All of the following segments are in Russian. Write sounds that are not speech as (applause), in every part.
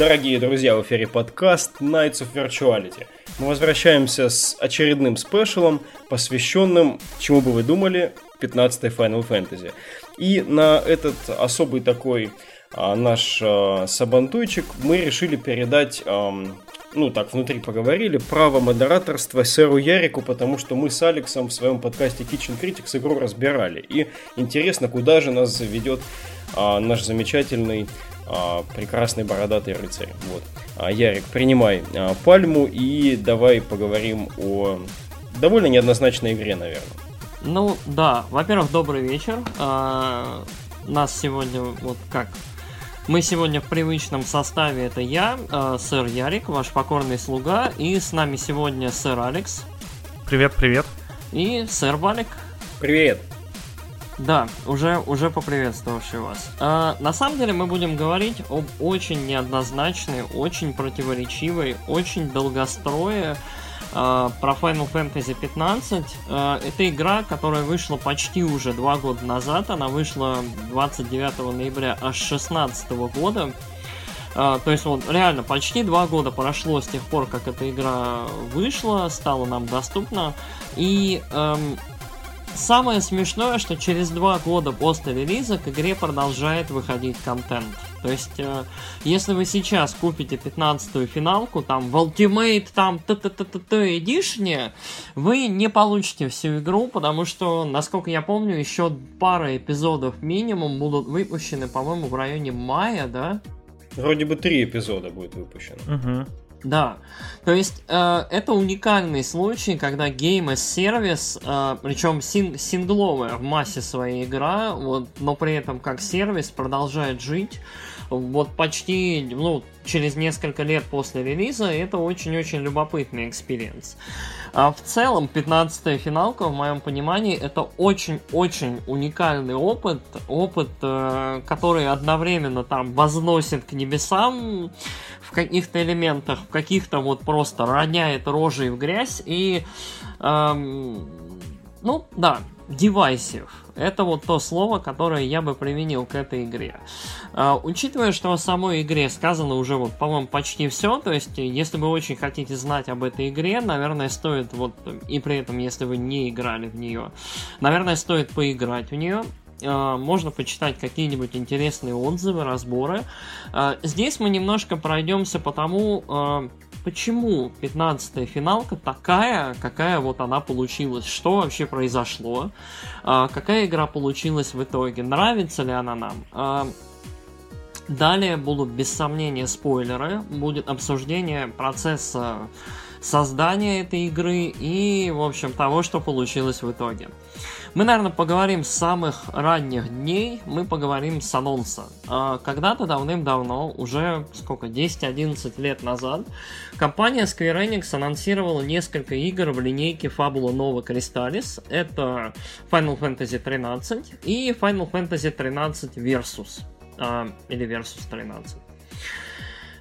Дорогие друзья, в эфире подкаст Nights of Virtuality. Мы возвращаемся с очередным спешалом, посвященным, чему бы вы думали, 15 Final Fantasy. И на этот особый такой а, наш а, сабантуйчик мы решили передать а, ну так, внутри поговорили, право модераторства сэру Ярику, потому что мы с Алексом в своем подкасте Kitchen Critics игру разбирали. И интересно, куда же нас заведет а, наш замечательный а, прекрасный бородатый рыцарь. Вот. А, Ярик, принимай а, пальму и давай поговорим о довольно неоднозначной игре, наверное. Ну, да. Во-первых, добрый вечер. А, нас сегодня, вот как мы сегодня в привычном составе. Это я, э, сэр Ярик, ваш покорный слуга. И с нами сегодня сэр Алекс. Привет, привет. И сэр Валик. Привет. Да, уже, уже поприветствовавший вас. А, на самом деле мы будем говорить об очень неоднозначной, очень противоречивой, очень долгострое Uh, про Final Fantasy 15. Uh, это игра, которая вышла почти уже два года назад. Она вышла 29 ноября аж 16 года. Uh, то есть вот реально почти два года прошло с тех пор, как эта игра вышла, стала нам доступна. И um, Самое смешное, что через два года после релиза к игре продолжает выходить контент. То есть, э, если вы сейчас купите 15-ю финалку, там, в Ultimate, там, т т т т т Edition, вы не получите всю игру, потому что, насколько я помню, еще пара эпизодов минимум будут выпущены, по-моему, в районе мая, да? Вроде бы три эпизода будет выпущено. Угу. Да, то есть э, это уникальный случай, когда Game as Service, э, причем син сингловая в массе своей игра, вот, но при этом как сервис продолжает жить. Вот почти, ну, через несколько лет после релиза, это очень-очень любопытный experience. А в целом, 15-я финалка, в моем понимании, это очень-очень уникальный опыт, опыт, э, который одновременно там возносит к небесам, в каких-то элементах, в каких-то вот просто роняет рожей в грязь и, эм, ну да, девайсив. Это вот то слово, которое я бы применил к этой игре. А, учитывая, что о самой игре сказано уже, вот, по-моему, почти все, то есть, если вы очень хотите знать об этой игре, наверное, стоит, вот, и при этом, если вы не играли в нее, наверное, стоит поиграть в нее. А, можно почитать какие-нибудь интересные отзывы, разборы. А, здесь мы немножко пройдемся по тому, почему 15-я финалка такая, какая вот она получилась, что вообще произошло, какая игра получилась в итоге, нравится ли она нам. Далее будут без сомнения спойлеры, будет обсуждение процесса создания этой игры и, в общем, того, что получилось в итоге. Мы, наверное, поговорим с самых ранних дней, мы поговорим с анонса. А, когда-то давным-давно, уже сколько, 10-11 лет назад, компания Square Enix анонсировала несколько игр в линейке Fabula Nova Crystallis. Это Final Fantasy 13 и Final Fantasy 13 Versus. А, или Versus 13.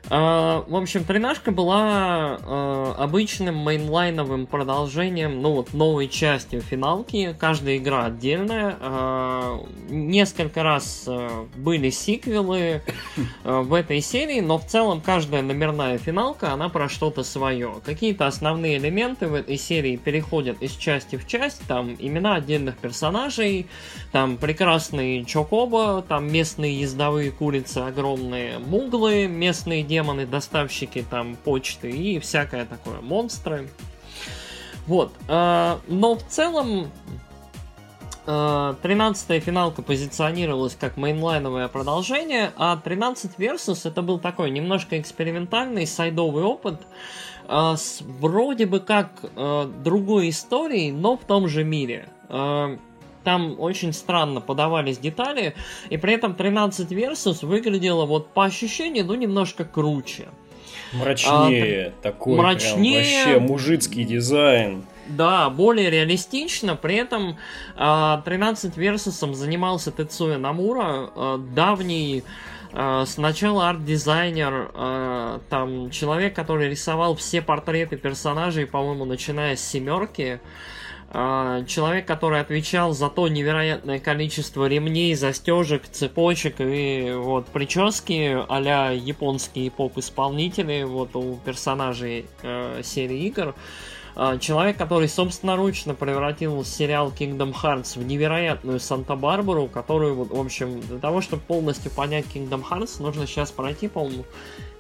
Uh, в общем, тренажка была uh, обычным мейнлайновым продолжением, ну вот, новой частью финалки. Каждая игра отдельная. Uh, несколько раз были сиквелы в этой серии, но в целом каждая номерная финалка, она про что-то свое. Какие-то основные элементы в этой серии переходят из части в часть. Там имена отдельных персонажей, там прекрасный Чокоба, там местные ездовые курицы огромные, муглы, местные демоны, доставщики там почты и всякое такое, монстры. Вот. Э, но в целом 13-я э, финалка позиционировалась как мейнлайновое продолжение, а 13 Versus это был такой немножко экспериментальный сайдовый опыт э, с вроде бы как другой историей, но в том же мире там очень странно подавались детали, и при этом 13 Versus выглядело вот по ощущению, ну, немножко круче. Мрачнее, а, такой мрачнее, прям вообще мужицкий дизайн. Да, более реалистично, при этом 13 Versus занимался Тецуя Намура, а, давний а, сначала арт-дизайнер, там человек, который рисовал все портреты персонажей, по-моему, начиная с семерки, А, человек, который отвечал за то невероятное количество ремней, застежек, цепочек и вот прически а японские поп-исполнители вот у персонажей э, серии игр. А, человек, который собственноручно превратил сериал Kingdom Hearts в невероятную Санта-Барбару, которую, в общем, для того, чтобы полностью понять Kingdom Hearts, нужно сейчас пройти, по-моему,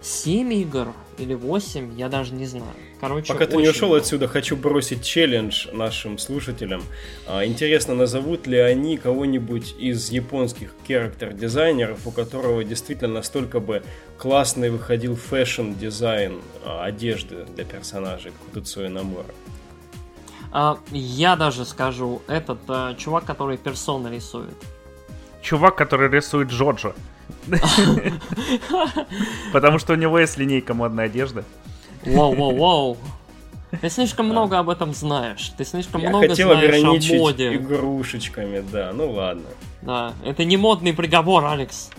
7 игр или 8, я даже не знаю. Короче, Пока ты не ушел отсюда, хочу бросить челлендж нашим слушателям. А, интересно, назовут ли они кого-нибудь из японских характер-дизайнеров, у которого действительно настолько бы классный выходил fashion-дизайн а, одежды для персонажей, Тэцуя Номура? А, я даже скажу, этот а, чувак, который персоны рисует. Чувак, который рисует Джоджо. Потому что у него есть линейка модной одежды. Воу-воу-воу. Ты слишком много об этом знаешь. Ты слишком Я много хотел знаешь ограничить о моде. игрушечками, да, ну ладно. Да, это не модный приговор, Алекс.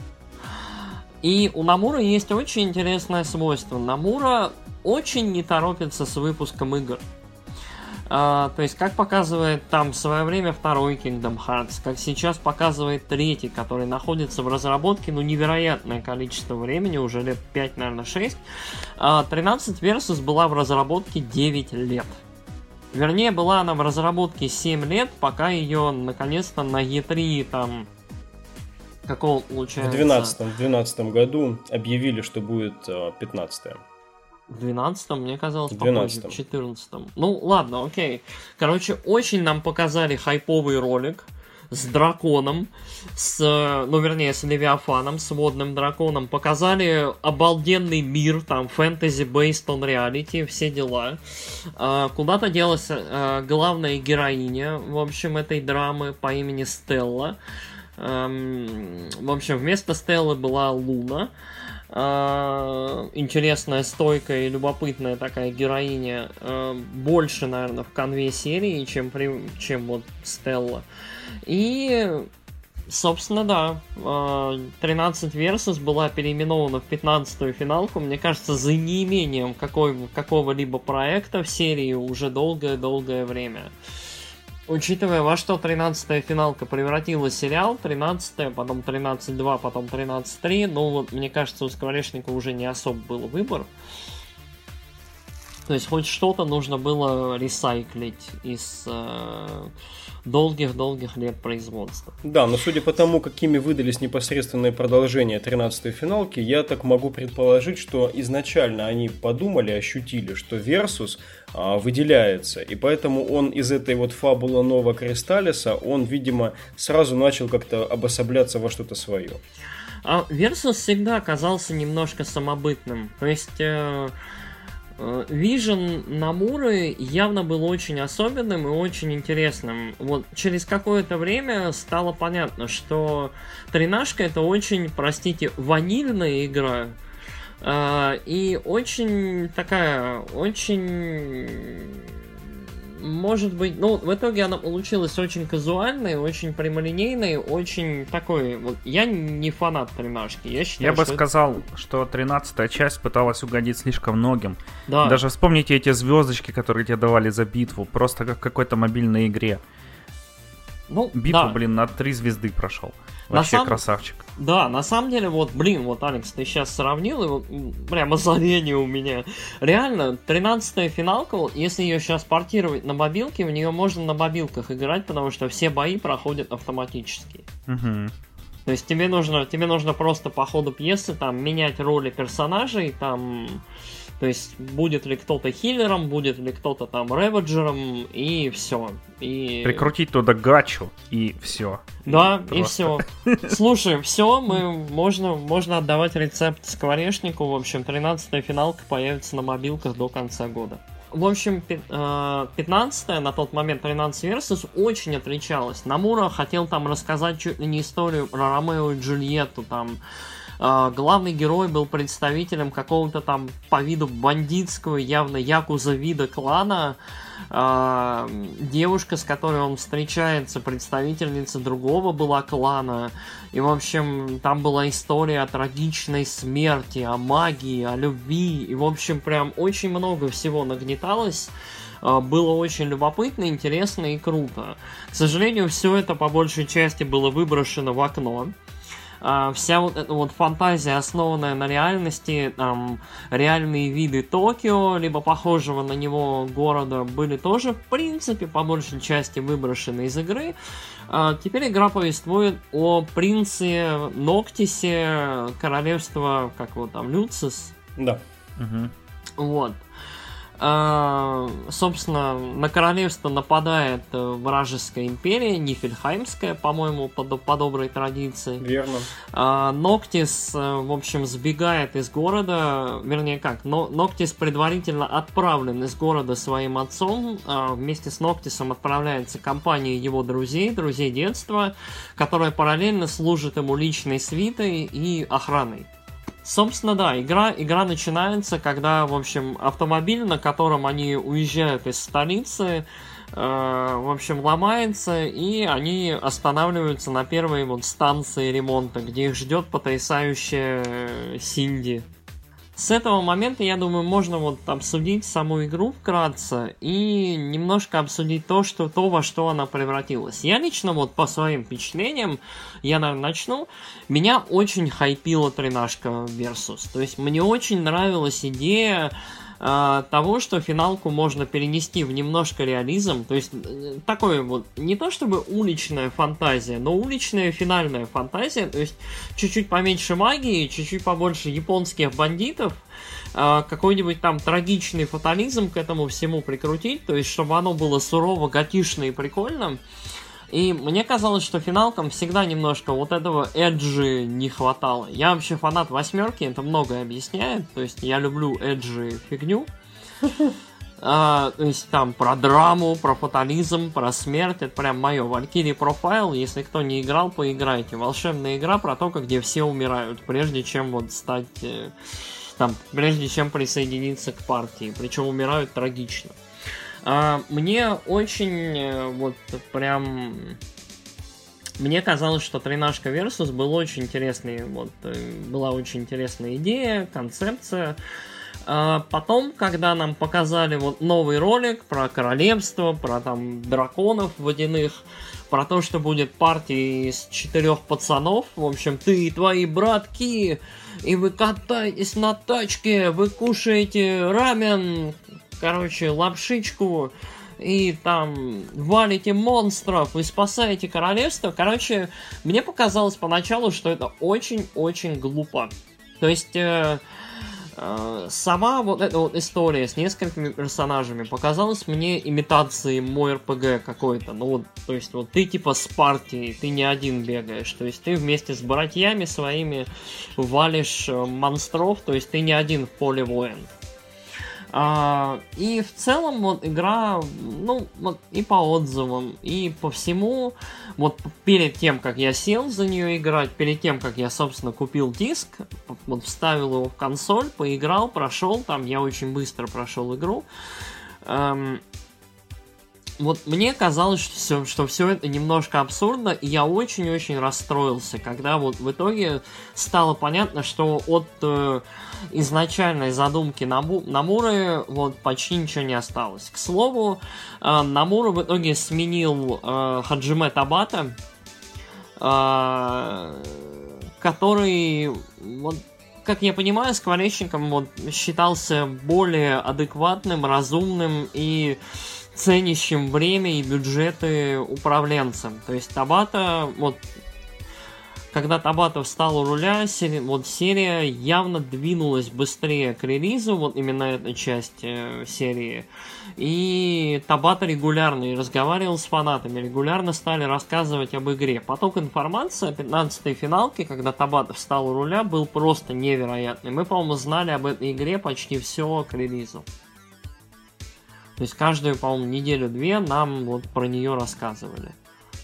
И у Намура есть очень интересное свойство. Намура очень не торопится с выпуском игр. А, то есть, как показывает там в свое время второй Kingdom Hearts, как сейчас показывает третий, который находится в разработке, ну, невероятное количество времени, уже лет 5, наверное, 6. А 13 Versus была в разработке 9 лет. Вернее, была она в разработке 7 лет, пока ее наконец-то на E3 там какого получается? В 12 в 12 году объявили, что будет 15 -е. В 12 мне казалось, в 12 в 14 Ну, ладно, окей. Короче, очень нам показали хайповый ролик с драконом, с, ну, вернее, с Левиафаном, с водным драконом. Показали обалденный мир, там, фэнтези based on reality, все дела. А, куда-то делась а, главная героиня, в общем, этой драмы по имени Стелла. В общем, вместо Стеллы была Луна. А, интересная, стойкая и любопытная такая героиня. А, больше, наверное, в конве серии, чем, при, чем вот Стелла. И, собственно, да, 13 а, Versus была переименована в 15-ю финалку. Мне кажется, за неимением какой, какого-либо проекта в серии уже долгое-долгое время. Учитывая, во что 13-я финалка превратила сериал, 13-я, потом 13-2, потом 13-3, ну вот, мне кажется, у Скворечника уже не особо был выбор. То есть хоть что-то нужно было ресайклить из э, долгих-долгих лет производства. Да, но судя по тому, какими выдались непосредственные продолжения 13-й финалки, я так могу предположить, что изначально они подумали, ощутили, что Versus выделяется, и поэтому он из этой вот фабула Нова Кристаллиса, он, видимо, сразу начал как-то обособляться во что-то свое. А Versus всегда оказался немножко самобытным, то есть... Э Вижен Намуры явно был очень особенным и очень интересным. Вот через какое-то время стало понятно, что Тринашка это очень, простите, ванильная игра. Э, и очень такая, очень может быть, ну, в итоге она получилась очень казуальной, очень прямолинейной, очень такой, вот, я не фанат тринашки, я считаю, Я бы сказал, это... что тринадцатая часть пыталась угодить слишком многим. Да. Даже вспомните эти звездочки, которые тебе давали за битву, просто как в какой-то мобильной игре. Ну, Битву, да. блин, на три звезды прошел. Вообще на сам... красавчик. Да, на самом деле, вот, блин, вот, Алекс, ты сейчас сравнил, и вот прямо озарение у меня. Реально, 13-я финалка, если ее сейчас портировать на мобилке, в нее можно на мобилках играть, потому что все бои проходят автоматически. Угу. То есть тебе нужно, тебе нужно просто по ходу пьесы там менять роли персонажей, там то есть, будет ли кто-то хиллером, будет ли кто-то там реведжером, и все. И... Прикрутить туда гачу, и все. Да, Просто. и все. (laughs) Слушай, все, мы можно, можно отдавать рецепт скворечнику. В общем, 13-я финалка появится на мобилках до конца года. В общем, 15 э, на тот момент 13 Versus очень отличалась. Намура хотел там рассказать чуть ли не историю про Ромео и Джульетту, там главный герой был представителем какого-то там по виду бандитского, явно якуза вида клана. А, девушка, с которой он встречается, представительница другого была клана. И, в общем, там была история о трагичной смерти, о магии, о любви. И, в общем, прям очень много всего нагнеталось. э, было очень любопытно, интересно и круто. К сожалению, все это по большей части было выброшено в окно. Uh, вся вот эта вот фантазия, основанная на реальности, там, реальные виды Токио, либо похожего на него города, были тоже, в принципе, по большей части выброшены из игры. Uh, теперь игра повествует о принце Ноктисе, королевства, как его там, Люцис. Да. Угу. Вот. А, собственно, на королевство нападает э, вражеская империя, Нифельхаймская, по-моему, по, по доброй традиции. Верно. А, Ноктис, э, в общем, сбегает из города, вернее как, но Ноктис предварительно отправлен из города своим отцом, а, вместе с Ноктисом отправляется компания его друзей, друзей детства, которая параллельно служит ему личной свитой и охраной. Собственно, да, игра, игра начинается, когда, в общем, автомобиль, на котором они уезжают из столицы, э, в общем, ломается, и они останавливаются на первой вот станции ремонта, где их ждет потрясающая Синди. С этого момента, я думаю, можно вот обсудить саму игру вкратце и немножко обсудить то, что, то, во что она превратилась. Я лично вот по своим впечатлениям, я, наверное, начну. Меня очень хайпила тренажка Versus. То есть мне очень нравилась идея э, того, что финалку можно перенести в немножко реализм. То есть э, такое вот, не то чтобы уличная фантазия, но уличная финальная фантазия. То есть чуть-чуть поменьше магии, чуть-чуть побольше японских бандитов э, какой-нибудь там трагичный фатализм к этому всему прикрутить, то есть чтобы оно было сурово, готишно и прикольно. И мне казалось, что финалкам всегда немножко вот этого эджи не хватало. Я вообще фанат восьмерки, это многое объясняет. То есть я люблю эджи фигню. (laughs) А, то есть там про драму, про фатализм, про смерть, это прям мое. Valkyrie Profile, если кто не играл, поиграйте. Волшебная игра про то, как где все умирают, прежде чем вот стать, э, там, прежде чем присоединиться к партии. Причем умирают трагично. А, мне очень э, вот прям... Мне казалось, что тренажка Versus был очень интересный, вот, э, была очень интересная идея, концепция. А потом, когда нам показали вот новый ролик про королевство, про там драконов водяных, про то, что будет партия из четырех пацанов, в общем, ты и твои братки, и вы катаетесь на тачке, вы кушаете рамен, короче, лапшичку, и там валите монстров и спасаете королевство. Короче, мне показалось поначалу, что это очень-очень глупо. То есть... Э, э, сама вот эта вот история с несколькими персонажами показалась мне имитацией мой РПГ какой-то. Ну вот, то есть вот ты типа с партией, ты не один бегаешь. То есть ты вместе с братьями своими валишь э, монстров, то есть ты не один в поле воин. А, и в целом вот игра, ну, вот и по отзывам, и по всему, вот перед тем, как я сел за нее играть, перед тем, как я, собственно, купил диск, вот вставил его в консоль, поиграл, прошел, там я очень быстро прошел игру. Эм, вот мне казалось, что все, что все это немножко абсурдно, и я очень-очень расстроился, когда вот в итоге стало понятно, что от э, изначальной задумки Наму, Намуры вот почти ничего не осталось. К слову, э, Намура в итоге сменил э, Хаджиме Табата, э, который вот как я понимаю, скворечником вот считался более адекватным, разумным и ценящим время и бюджеты управленцем. То есть Табата, вот когда Табата встал у руля, серия, вот серия явно двинулась быстрее к релизу, вот именно эта часть э, серии. И Табата регулярно и разговаривал с фанатами, регулярно стали рассказывать об игре. Поток информации о 15-й финалке, когда Табата встал у руля, был просто невероятный. Мы, по-моему, знали об этой игре почти все к релизу. То есть каждую, по-моему, неделю-две нам вот про нее рассказывали.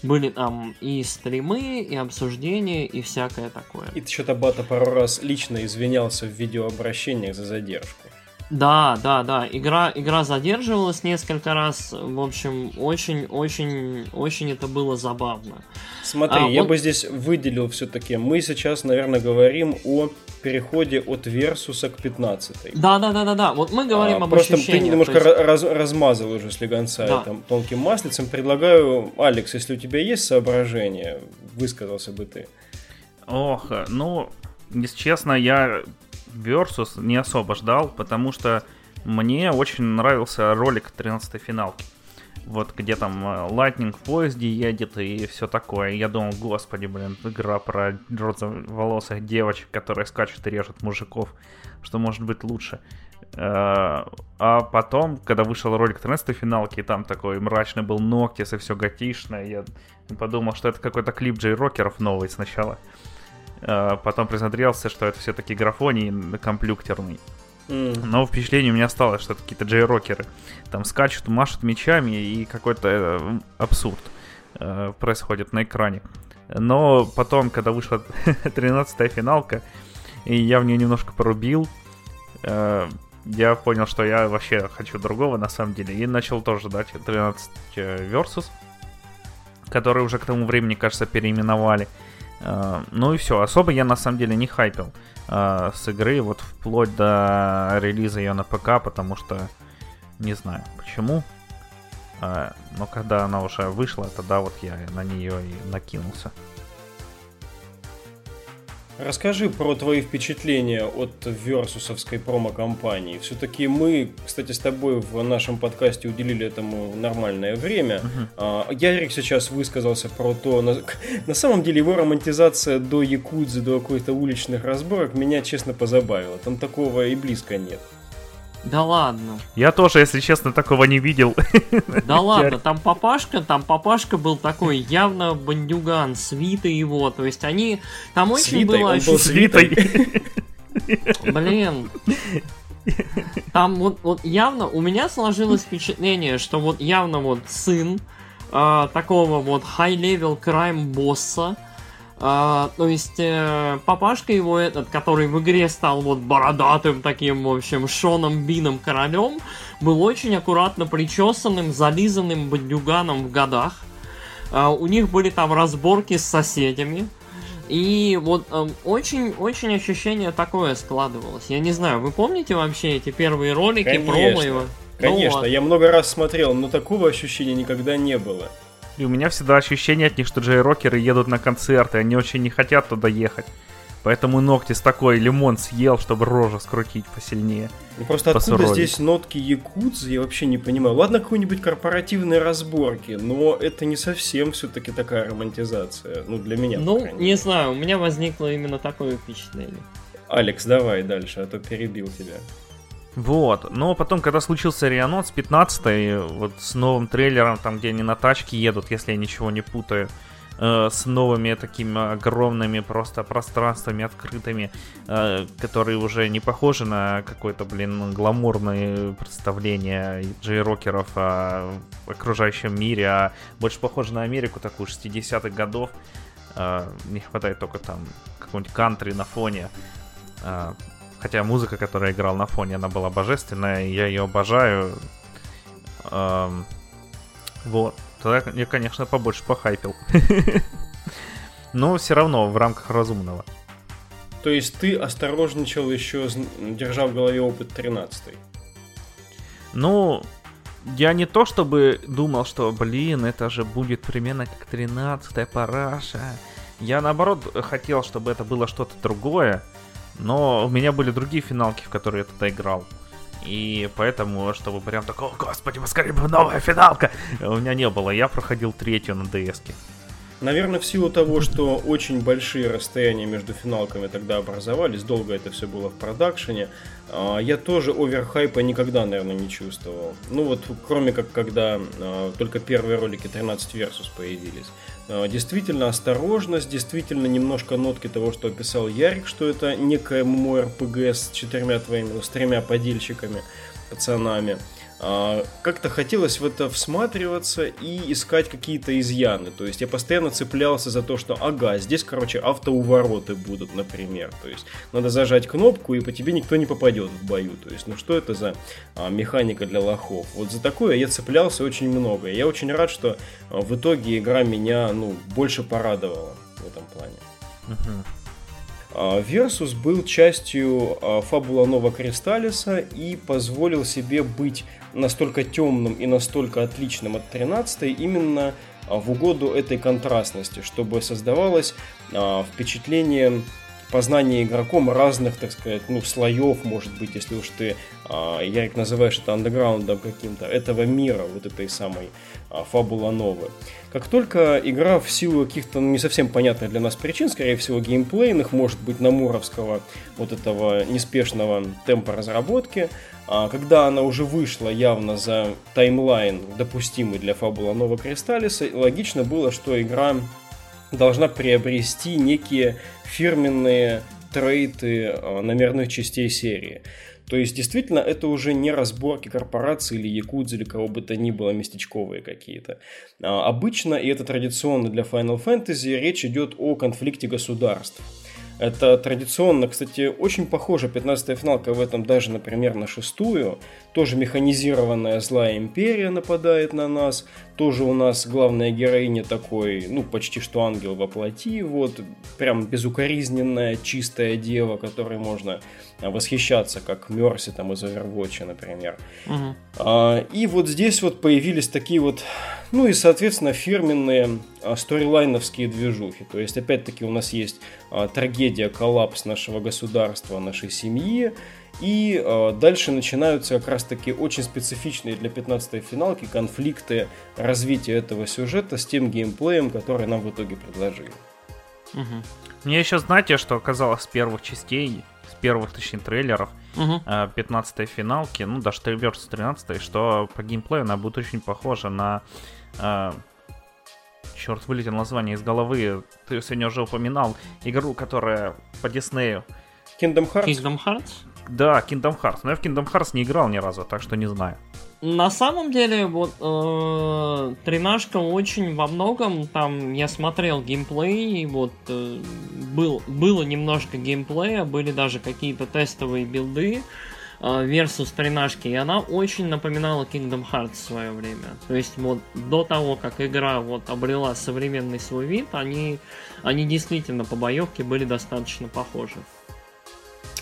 Были там и стримы, и обсуждения, и всякое такое. И что-то Бата пару раз лично извинялся в видеообращениях за задержку. Да, да, да. Игра, игра задерживалась несколько раз. В общем, очень, очень, очень это было забавно. Смотри, а, я вот... бы здесь выделил все-таки. Мы сейчас, наверное, говорим о переходе от Версуса к 15. Да, да, да, да, да. Вот мы говорим а, об Просто ты немножко есть... раз, размазал уже слегонца да. там тонким маслицем. Предлагаю, Алекс, если у тебя есть соображение, высказался бы ты. Ох, ну, если честно, я Versus не особо ждал, потому что мне очень нравился ролик 13-й финалки. Вот где там э, Lightning в поезде едет и все такое. Я думал, господи, блин, игра про розоволосых девочек, которые скачут и режут мужиков. Что может быть лучше? Э, а потом, когда вышел ролик 13 финалки, и там такой мрачный был Ноктис и все готишное, я подумал, что это какой-то клип Джей Рокеров новый сначала. Э, потом присмотрелся, что это все-таки графоний компьютерный. Mm. Но впечатление у меня осталось, что это какие-то джейрокеры. Там скачут, машут мечами и какой-то э, абсурд э, происходит на экране. Но потом, когда вышла (laughs) 13-я финалка, и я в нее немножко порубил, э, я понял, что я вообще хочу другого на самом деле. И начал тоже ждать 13 Versus, который уже к тому времени, кажется, переименовали. Ну и все, особо я на самом деле не хайпил э, с игры, вот вплоть до релиза ее на ПК, потому что не знаю почему. Э, но когда она уже вышла, тогда вот я на нее и накинулся. Расскажи про твои впечатления от версусовской промо-компании. Все-таки мы, кстати, с тобой в нашем подкасте уделили этому нормальное время. Uh-huh. Ярик сейчас высказался про то, на, на самом деле его романтизация до якудзы, до каких-то уличных разборок меня, честно, позабавила. Там такого и близко нет. Да ладно. Я тоже, если честно, такого не видел. (laughs) Да ладно, там папашка, там папашка был такой явно бандюган, свита его, то есть они... Там очень свитой, было... Свитой. Блин. Там вот, вот явно у меня сложилось впечатление, что вот явно вот сын э, такого вот high-level crime босса, а, то есть э, папашка его этот, который в игре стал вот бородатым таким, в общем, Шоном Бином королем, был очень аккуратно причесанным, зализанным бандюганом в годах. А, у них были там разборки с соседями. И вот очень-очень э, ощущение такое складывалось. Я не знаю, вы помните вообще эти первые ролики, Конечно. промо его? Конечно, ну, я много раз смотрел, но такого ощущения никогда не было. И у меня всегда ощущение от них, что джей-рокеры едут на концерты, они очень не хотят туда ехать. Поэтому Ноктис такой лимон съел, чтобы рожу скрутить посильнее. Ну просто откуда здесь нотки якудзы, я вообще не понимаю. Ладно, какой-нибудь корпоративные разборки, но это не совсем все-таки такая романтизация. Ну, для меня. Ну, не знаю, у меня возникло именно такое впечатление. Алекс, давай дальше, а то перебил тебя. Вот. Но потом, когда случился реанонс 15 вот с новым трейлером, там, где они на тачке едут, если я ничего не путаю, э, с новыми такими огромными просто пространствами открытыми, э, которые уже не похожи на какое-то, блин, гламурное представление джей-рокеров о окружающем мире, а больше похоже на Америку такую 60-х годов. Э, не хватает только там какого-нибудь кантри на фоне. Хотя музыка, которая играл на фоне, она была божественная, и я ее обожаю. Эм, вот. Тогда я, конечно, побольше похайпил. (laughs) Но все равно в рамках разумного. То есть ты осторожничал еще, держа в голове опыт 13 Ну, я не то чтобы думал, что, блин, это же будет примерно как 13-я параша. Я наоборот хотел, чтобы это было что-то другое. Но у меня были другие финалки, в которые я тогда играл. И поэтому, чтобы прям такого, господи, поскорее бы новая финалка, у меня не было. Я проходил третью на ds -ке. Наверное, в силу того, что очень большие расстояния между финалками тогда образовались, долго это все было в продакшене, а, я тоже оверхайпа никогда, наверное, не чувствовал. Ну вот, кроме как когда а, только первые ролики 13 Versus появились. А, действительно осторожность, действительно немножко нотки того, что описал Ярик, что это некое MMORPG с четырьмя твоими, с тремя подельщиками, пацанами. А, как-то хотелось в это всматриваться и искать какие-то изъяны. То есть я постоянно цеплялся за то, что ага, здесь, короче, автоувороты будут, например. То есть надо зажать кнопку, и по тебе никто не попадет в бою. То есть, ну что это за а, механика для лохов? Вот за такое я цеплялся очень много. И я очень рад, что а, в итоге игра меня, ну, больше порадовала в этом плане. Uh-huh. Versus был частью фабула Нова Кристаллиса и позволил себе быть настолько темным и настолько отличным от 13 именно в угоду этой контрастности, чтобы создавалось впечатление познание игроком разных, так сказать, ну, слоев, может быть, если уж ты, а, Ярик, называешь это андеграундом каким-то, этого мира, вот этой самой а, фабула новой. Как только игра в силу каких-то ну, не совсем понятных для нас причин, скорее всего, геймплейных, может быть, намуровского вот этого неспешного темпа разработки, а, когда она уже вышла явно за таймлайн, допустимый для фабула Нова Кристаллиса, логично было, что игра должна приобрести некие фирменные трейты а, номерных частей серии. То есть, действительно, это уже не разборки корпораций или якудзы или кого бы то ни было местечковые какие-то. А, обычно, и это традиционно для Final Fantasy, речь идет о конфликте государств. Это традиционно, кстати, очень похоже 15-я финалка в этом даже, например, на шестую. Тоже механизированная злая империя нападает на нас. Тоже у нас главная героиня такой, ну, почти что ангел во плоти. Вот, прям безукоризненная, чистая дева, которой можно восхищаться, как Мерси там из Overwatch, например. Угу. А, и вот здесь вот появились такие вот, ну и, соответственно, фирменные а, сторилайновские движухи. То есть, опять-таки, у нас есть а, трагедия, коллапс нашего государства, нашей семьи. И э, дальше начинаются как раз-таки очень специфичные для 15-й финалки конфликты развития этого сюжета с тем геймплеем, который нам в итоге предложили. Угу. Мне еще знаете, что оказалось с первых частей, с первых, точнее, трейлеров угу. 15-й финалки, ну, даже Треверс 13 что по геймплею она будет очень похожа на... Э, черт, вылетел название из головы. Ты сегодня уже упоминал игру, которая по Диснею. Kingdom Hearts? Kingdom Hearts? Да, Kingdom Hearts. Но я в Kingdom Hearts не играл ни разу, так что не знаю. На самом деле, вот э, тренажка очень во многом, там я смотрел геймплей, вот э, был, было немножко геймплея, были даже какие-то тестовые билды э, versus тренажки, и она очень напоминала Kingdom Hearts в свое время. То есть вот до того, как игра вот обрела современный свой вид, они, они действительно по боевке были достаточно похожи.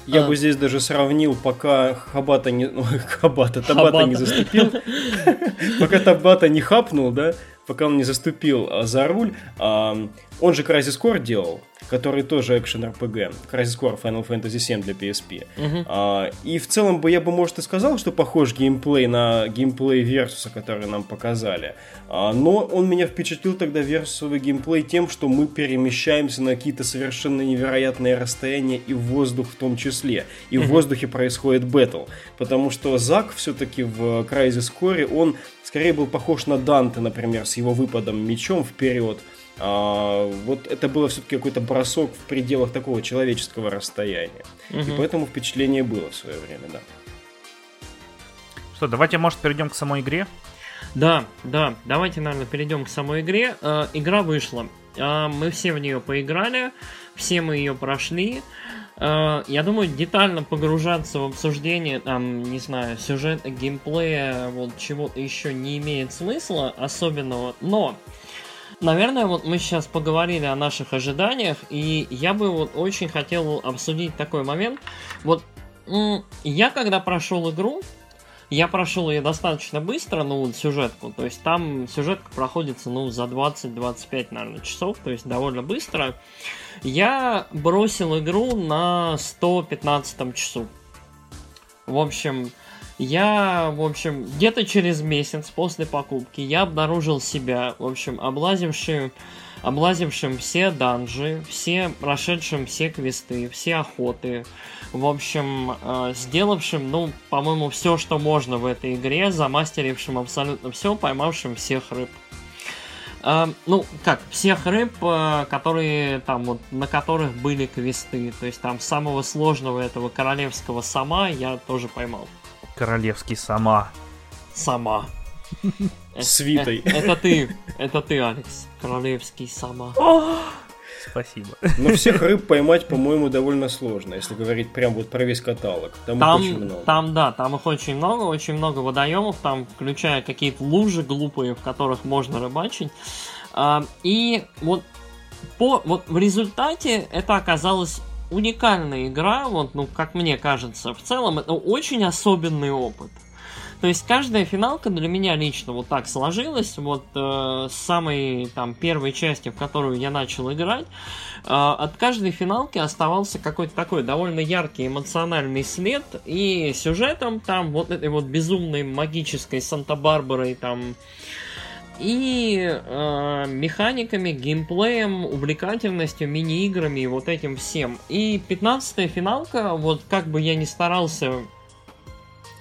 Я а. бы здесь даже сравнил, пока Хабата не... (laughs) Хабата, Табата Хабата. не заступил. (laughs) Пока Табата не хапнул, да, пока он не заступил а, за руль. А, он же Crisis Core делал, который тоже экшен RPG. Crisis Core Final Fantasy 7 для PSP. Uh-huh. А, и в целом бы я бы, может, и сказал, что похож геймплей на геймплей Versus, который нам показали. А, но он меня впечатлил тогда версовый геймплей тем, что мы перемещаемся на какие-то совершенно невероятные расстояния и воздух в том числе. И uh-huh. в воздухе происходит бэтл. Потому что Зак все-таки в Crysis Core, он скорее был похож на Данте, например, с его выпадом мечом вперед. А, вот это было все-таки какой-то бросок в пределах такого человеческого расстояния. Угу. И поэтому впечатление было в свое время, да. Что, давайте, может, перейдем к самой игре? Да, да, давайте, наверное, перейдем к самой игре. Э, игра вышла. Э, мы все в нее поиграли, все мы ее прошли. Э, я думаю, детально погружаться в обсуждение, там, не знаю, сюжета, геймплея, вот чего-то еще не имеет смысла особенного, но Наверное, вот мы сейчас поговорили о наших ожиданиях, и я бы вот очень хотел обсудить такой момент. Вот я когда прошел игру, я прошел ее достаточно быстро, ну, сюжетку. То есть там сюжетка проходится, ну, за 20-25, наверное, часов, то есть довольно быстро. Я бросил игру на 115 часу. В общем, я, в общем, где-то через месяц после покупки я обнаружил себя, в общем, облазившим, облазившим все данжи, все прошедшим все квесты, все охоты, в общем, э, сделавшим, ну, по-моему, все, что можно в этой игре, замастерившим абсолютно все, поймавшим всех рыб. Ну, как, всех рыб, uh, которые там вот, на которых были квесты. То есть там самого сложного этого королевского сама я тоже поймал. Королевский сама. сама. Свитой. Э, это ты, это ты, Алекс. Королевский сама. Спасибо. Но всех рыб поймать, по-моему, довольно сложно, если говорить прям вот про весь каталог. Там, там, их очень много. Там, да, там их очень много, очень много водоемов, там, включая какие-то лужи глупые, в которых можно рыбачить. А, и вот, по, вот в результате это оказалось уникальная игра, вот, ну, как мне кажется, в целом это очень особенный опыт. То есть каждая финалка для меня лично вот так сложилась, вот э, с самой там первой части, в которую я начал играть, э, от каждой финалки оставался какой-то такой довольно яркий эмоциональный след, и сюжетом там вот этой вот безумной магической Санта-Барбарой там и э, механиками, геймплеем, увлекательностью, мини-играми и вот этим всем. И 15-я финалка, вот как бы я ни старался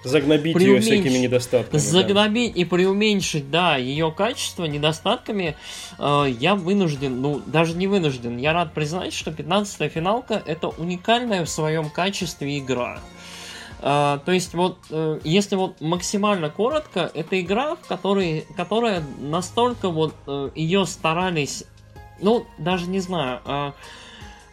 Загнобить ее всякими недостатками. Загнобить да. и преуменьшить, да, ее качество недостатками, э, я вынужден, ну, даже не вынужден, я рад признать, что 15-я финалка это уникальная в своем качестве игра. Uh, то есть вот, uh, если вот максимально коротко, это игра, в которой, которая настолько вот uh, ее старались, ну, даже не знаю,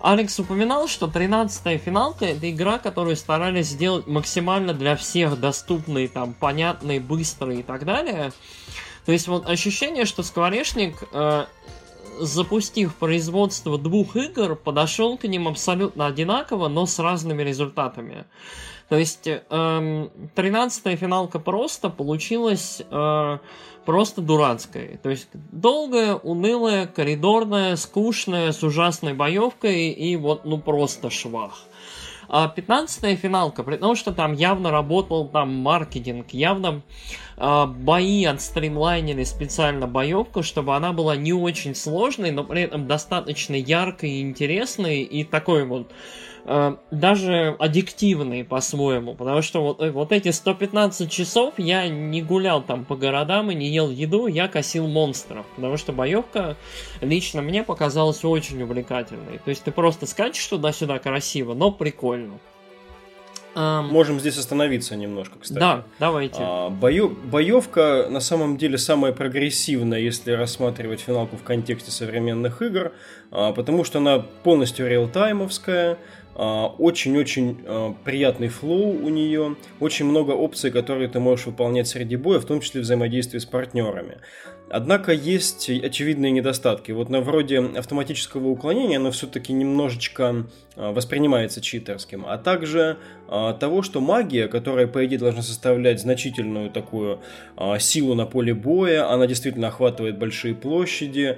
Алекс упоминал, что 13-я финалка это игра, которую старались сделать максимально для всех доступной, там, понятной, быстрой и так далее. То есть вот ощущение, что Скворечник, э, запустив производство двух игр, подошел к ним абсолютно одинаково, но с разными результатами. То есть эм, 13-я финалка просто получилась э, просто дурацкой. То есть долгая, унылая, коридорная, скучная, с ужасной боевкой и вот ну просто швах. А 15-я финалка, при том, что там явно работал там маркетинг, явно э, бои отстримлайнили специально боевку, чтобы она была не очень сложной, но при этом достаточно яркой и интересной, и такой вот даже аддиктивный по-своему, потому что вот, э, вот эти 115 часов я не гулял там по городам и не ел еду, я косил монстров, потому что боевка лично мне показалась очень увлекательной. То есть ты просто скачешь туда-сюда красиво, но прикольно. Можем здесь остановиться немножко, кстати. Да, давайте. А, бою... Боевка на самом деле самая прогрессивная, если рассматривать финалку в контексте современных игр, а, потому что она полностью реалтаймовская, а, очень-очень а, приятный флоу у нее, очень много опций, которые ты можешь выполнять среди боя, в том числе взаимодействие с партнерами. Однако есть очевидные недостатки. Вот на вроде автоматического уклонения оно все-таки немножечко а, воспринимается читерским, а также а, того, что магия, которая, по идее, должна составлять значительную такую а, силу на поле боя, она действительно охватывает большие площади,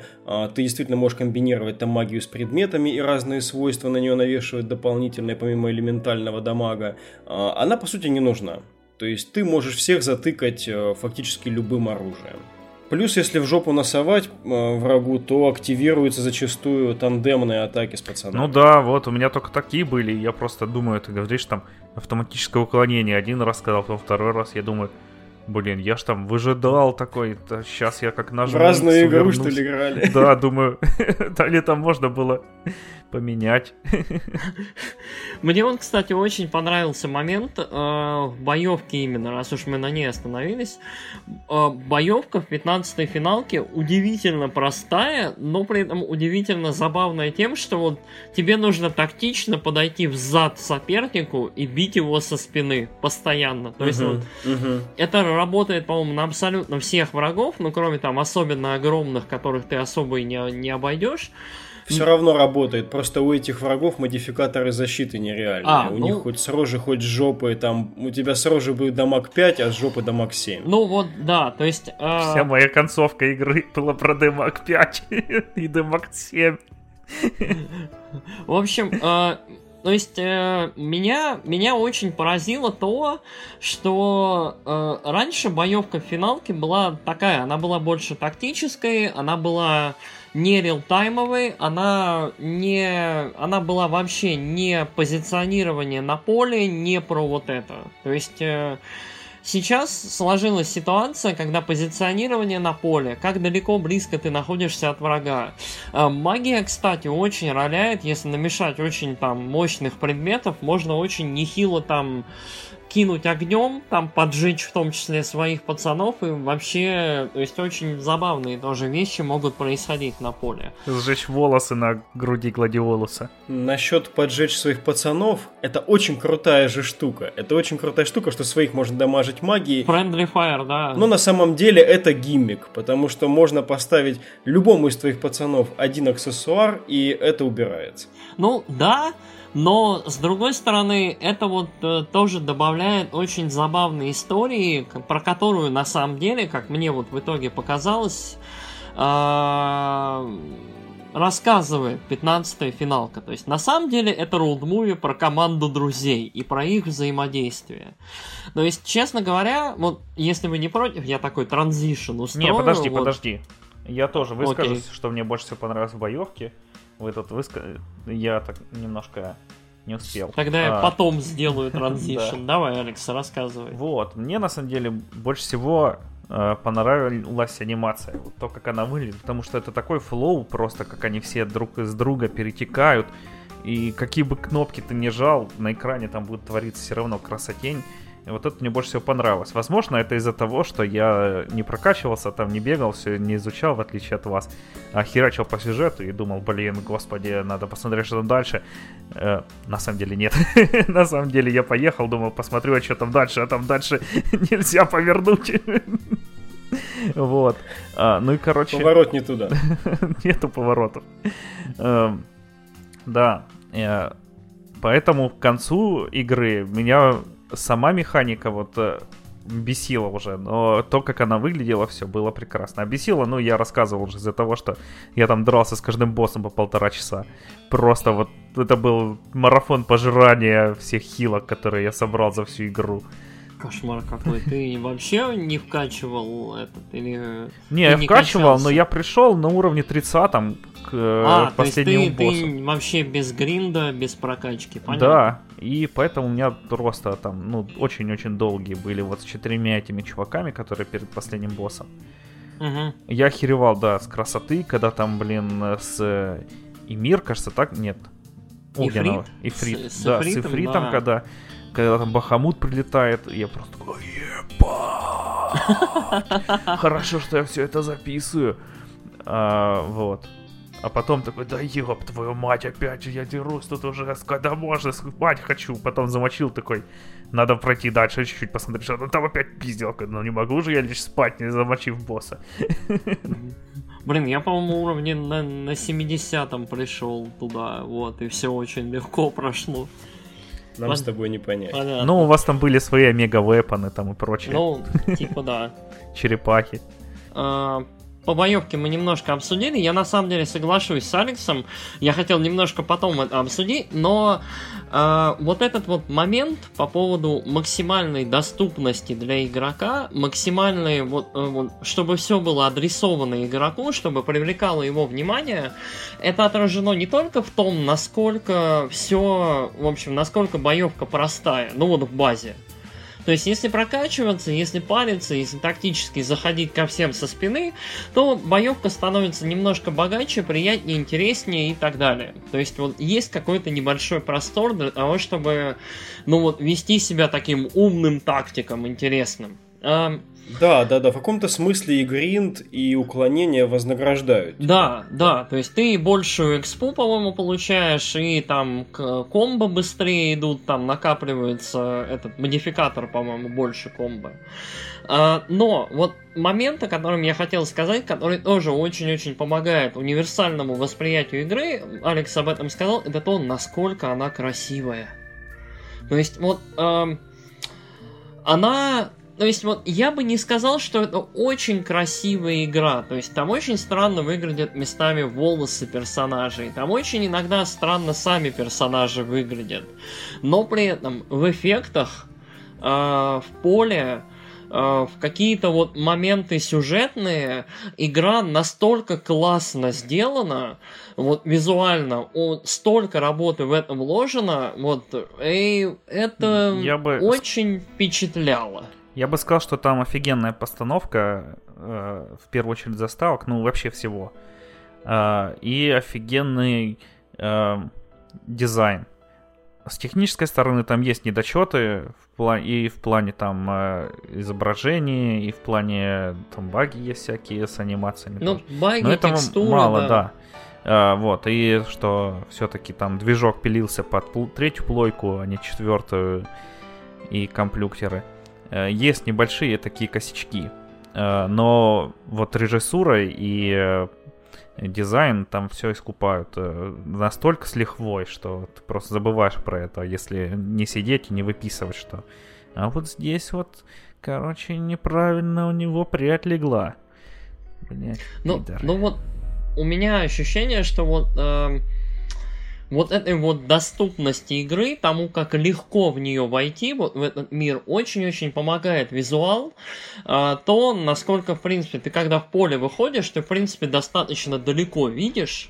ты действительно можешь комбинировать там магию с предметами и разные свойства на нее навешивать дополнительные, помимо элементального дамага, она, по сути, не нужна. То есть ты можешь всех затыкать фактически любым оружием. Плюс, если в жопу носовать э, врагу, то активируются зачастую тандемные атаки с пацанами. Ну да, вот у меня только такие были. Я просто думаю, ты говоришь там автоматическое уклонение. Один раз сказал, потом второй раз. Я думаю, Блин, я ж там выжидал такой, сейчас я как нажму. В разные игру, что ли, играли? Да, думаю, (laughs) ли там можно было поменять. (laughs) Мне он, кстати, очень понравился момент э, в боевке именно, раз уж мы на ней остановились. Э, боевка в 15-й финалке удивительно простая, но при этом удивительно забавная тем, что вот тебе нужно тактично подойти в зад сопернику и бить его со спины постоянно. То есть uh-huh, вот uh-huh. это работает, по-моему, на абсолютно всех врагов, ну кроме там особенно огромных, которых ты особо и не, не обойдешь все равно работает. Просто у этих врагов модификаторы защиты нереальные. А, у ну... них хоть с рожи, хоть с жопы, там у тебя с рожи будет дамаг 5, а с жопы дамаг 7. Ну вот, да, то есть... Э... Вся моя концовка игры была про дамаг 5 (laughs) и дамаг 7. В общем, э, то есть э, меня, меня очень поразило то, что э, раньше боевка в финалке была такая, она была больше тактической, она была не реалтаймовой, она не, она была вообще не позиционирование на поле, не про вот это. То есть э, сейчас сложилась ситуация, когда позиционирование на поле, как далеко близко ты находишься от врага. Э, магия, кстати, очень роляет, если намешать очень там мощных предметов, можно очень нехило там кинуть огнем, там поджечь в том числе своих пацанов, и вообще, то есть очень забавные тоже вещи могут происходить на поле. Сжечь волосы на груди гладиолуса. Насчет поджечь своих пацанов, это очень крутая же штука. Это очень крутая штука, что своих можно дамажить магией. Friendly Fire, да. Но на самом деле это гиммик, потому что можно поставить любому из твоих пацанов один аксессуар, и это убирается. Ну, да, но, с другой стороны, это вот э, тоже добавляет очень забавные истории, про которую на самом деле, как мне вот в итоге показалось, э, рассказывает 15-я финалка. То есть, на самом деле, это роуд-муви про команду друзей и про их взаимодействие. То есть, честно говоря, вот если вы не против, я такой transition устрою. Не, подожди, вот. подожди. Я тоже выскажусь, Окей. что мне больше всего понравилось в боевке. Вы тут выска... Я так немножко не успел. Тогда я А, потом сделаю (laughs) transition. Давай, Алекс, рассказывай. Вот, мне на самом деле больше всего э, понравилась анимация. Вот то, как она выглядит, потому что это такой flow, просто как они все друг из друга перетекают. И какие бы кнопки ты ни жал, на экране там будет твориться все равно красотень. И вот это мне больше всего понравилось. Возможно, это из-за того, что я не прокачивался, там не бегал, все не изучал, в отличие от вас, а херачил по сюжету и думал, блин, господи, надо посмотреть, что там дальше. Э, на самом деле нет. (laughs) на самом деле я поехал, думал, посмотрю, а что там дальше, а там дальше (laughs) нельзя повернуть. (laughs) вот. А, ну и короче... Поворот не туда. Нету поворотов. Эм, Да. э, Поэтому к концу игры меня сама механика вот э, бесила уже, но то, как она выглядела, все было прекрасно. А бесила, ну, я рассказывал уже из-за того, что я там дрался с каждым боссом по полтора часа. Просто вот это был марафон пожирания всех хилок, которые я собрал за всю игру. Кошмар какой. Ты вообще не вкачивал этот или... Не, я не вкачивал, но я пришел на уровне 30 к э, А, то есть последнему ты, боссу. ты вообще без гринда, без прокачки, понятно? Да, и поэтому у меня просто там, ну, очень-очень долгие были вот с четырьмя этими чуваками, которые перед последним боссом. Мгм. Я охеревал, да, с красоты, когда там, блин, с Эмир, кажется, так? Нет. Огненного. Ифрит? Ифрит, С- да, с Ифритом, да. когда, когда там Бахамут прилетает, я просто такой, «Ебать! Хорошо, что я все это записываю. А, вот. А потом такой, да ёб твою мать, опять же я дерусь, тут уже когда можно, спать хочу. Потом замочил такой, надо пройти дальше чуть-чуть, посмотреть, что там опять пизделка. Ну не могу же я лишь спать, не замочив босса. Блин, я, по-моему, уровне на, на 70-м пришел туда, вот, и все очень легко прошло. Нам Ладно. с тобой не понять. Понятно. Ну, у вас там были свои омега-вепоны там и прочие Ну, типа да. (laughs) черепахи. А, По боевке мы немножко обсудили. Я на самом деле соглашусь с Алексом. Я хотел немножко потом это обсудить, но а, вот этот вот момент по поводу максимальной доступности для игрока, максимальной вот, э, вот, чтобы все было адресовано игроку, чтобы привлекало его внимание, это отражено не только в том, насколько все, в общем, насколько боевка простая, ну вот в базе. То есть, если прокачиваться, если париться, если тактически заходить ко всем со спины, то боевка становится немножко богаче, приятнее, интереснее и так далее. То есть, вот есть какой-то небольшой простор для того, чтобы, ну вот, вести себя таким умным тактиком, интересным. Да, да, да, в каком-то смысле и гринд, и уклонение вознаграждают. Да, да, то есть ты большую экспу, по-моему, получаешь, и там комбо быстрее идут, там накапливается этот модификатор, по-моему, больше комбо. А, но вот момент, о котором я хотел сказать, который тоже очень-очень помогает универсальному восприятию игры, Алекс об этом сказал, это то, насколько она красивая. То есть вот эм, она то есть вот я бы не сказал, что это очень красивая игра. То есть там очень странно выглядят местами волосы персонажей. Там очень иногда странно сами персонажи выглядят. Но при этом в эффектах, э, в поле, э, в какие-то вот моменты сюжетные, игра настолько классно сделана, вот визуально, о, столько работы в этом вложено, вот, и это Я бы очень впечатляло. Я бы сказал, что там офигенная постановка, э, в первую очередь заставок, ну вообще всего. Э, и офигенный э, дизайн. с технической стороны там есть недочеты в плане, и в плане там э, изображения, и в плане там баги есть всякие с анимациями. Ну, тоже. баги, Но этого текстуры, мало, да. да. А, вот, и что все-таки там движок пилился под пл- третью плойку, а не четвертую, и комплюктеры. Э, Есть небольшие такие косячки, Э, но вот режиссура и э, дизайн там все искупают э, настолько с лихвой, что ты просто забываешь про это, если не сидеть и не выписывать, что а вот здесь вот, короче, неправильно у него прядь легла. Блять, Ну, ну вот у меня ощущение, что вот эм, вот этой вот доступности игры, тому, как легко в нее войти, вот в этот мир, очень-очень помогает визуал, а, то, насколько, в принципе, ты когда в поле выходишь, ты, в принципе, достаточно далеко видишь,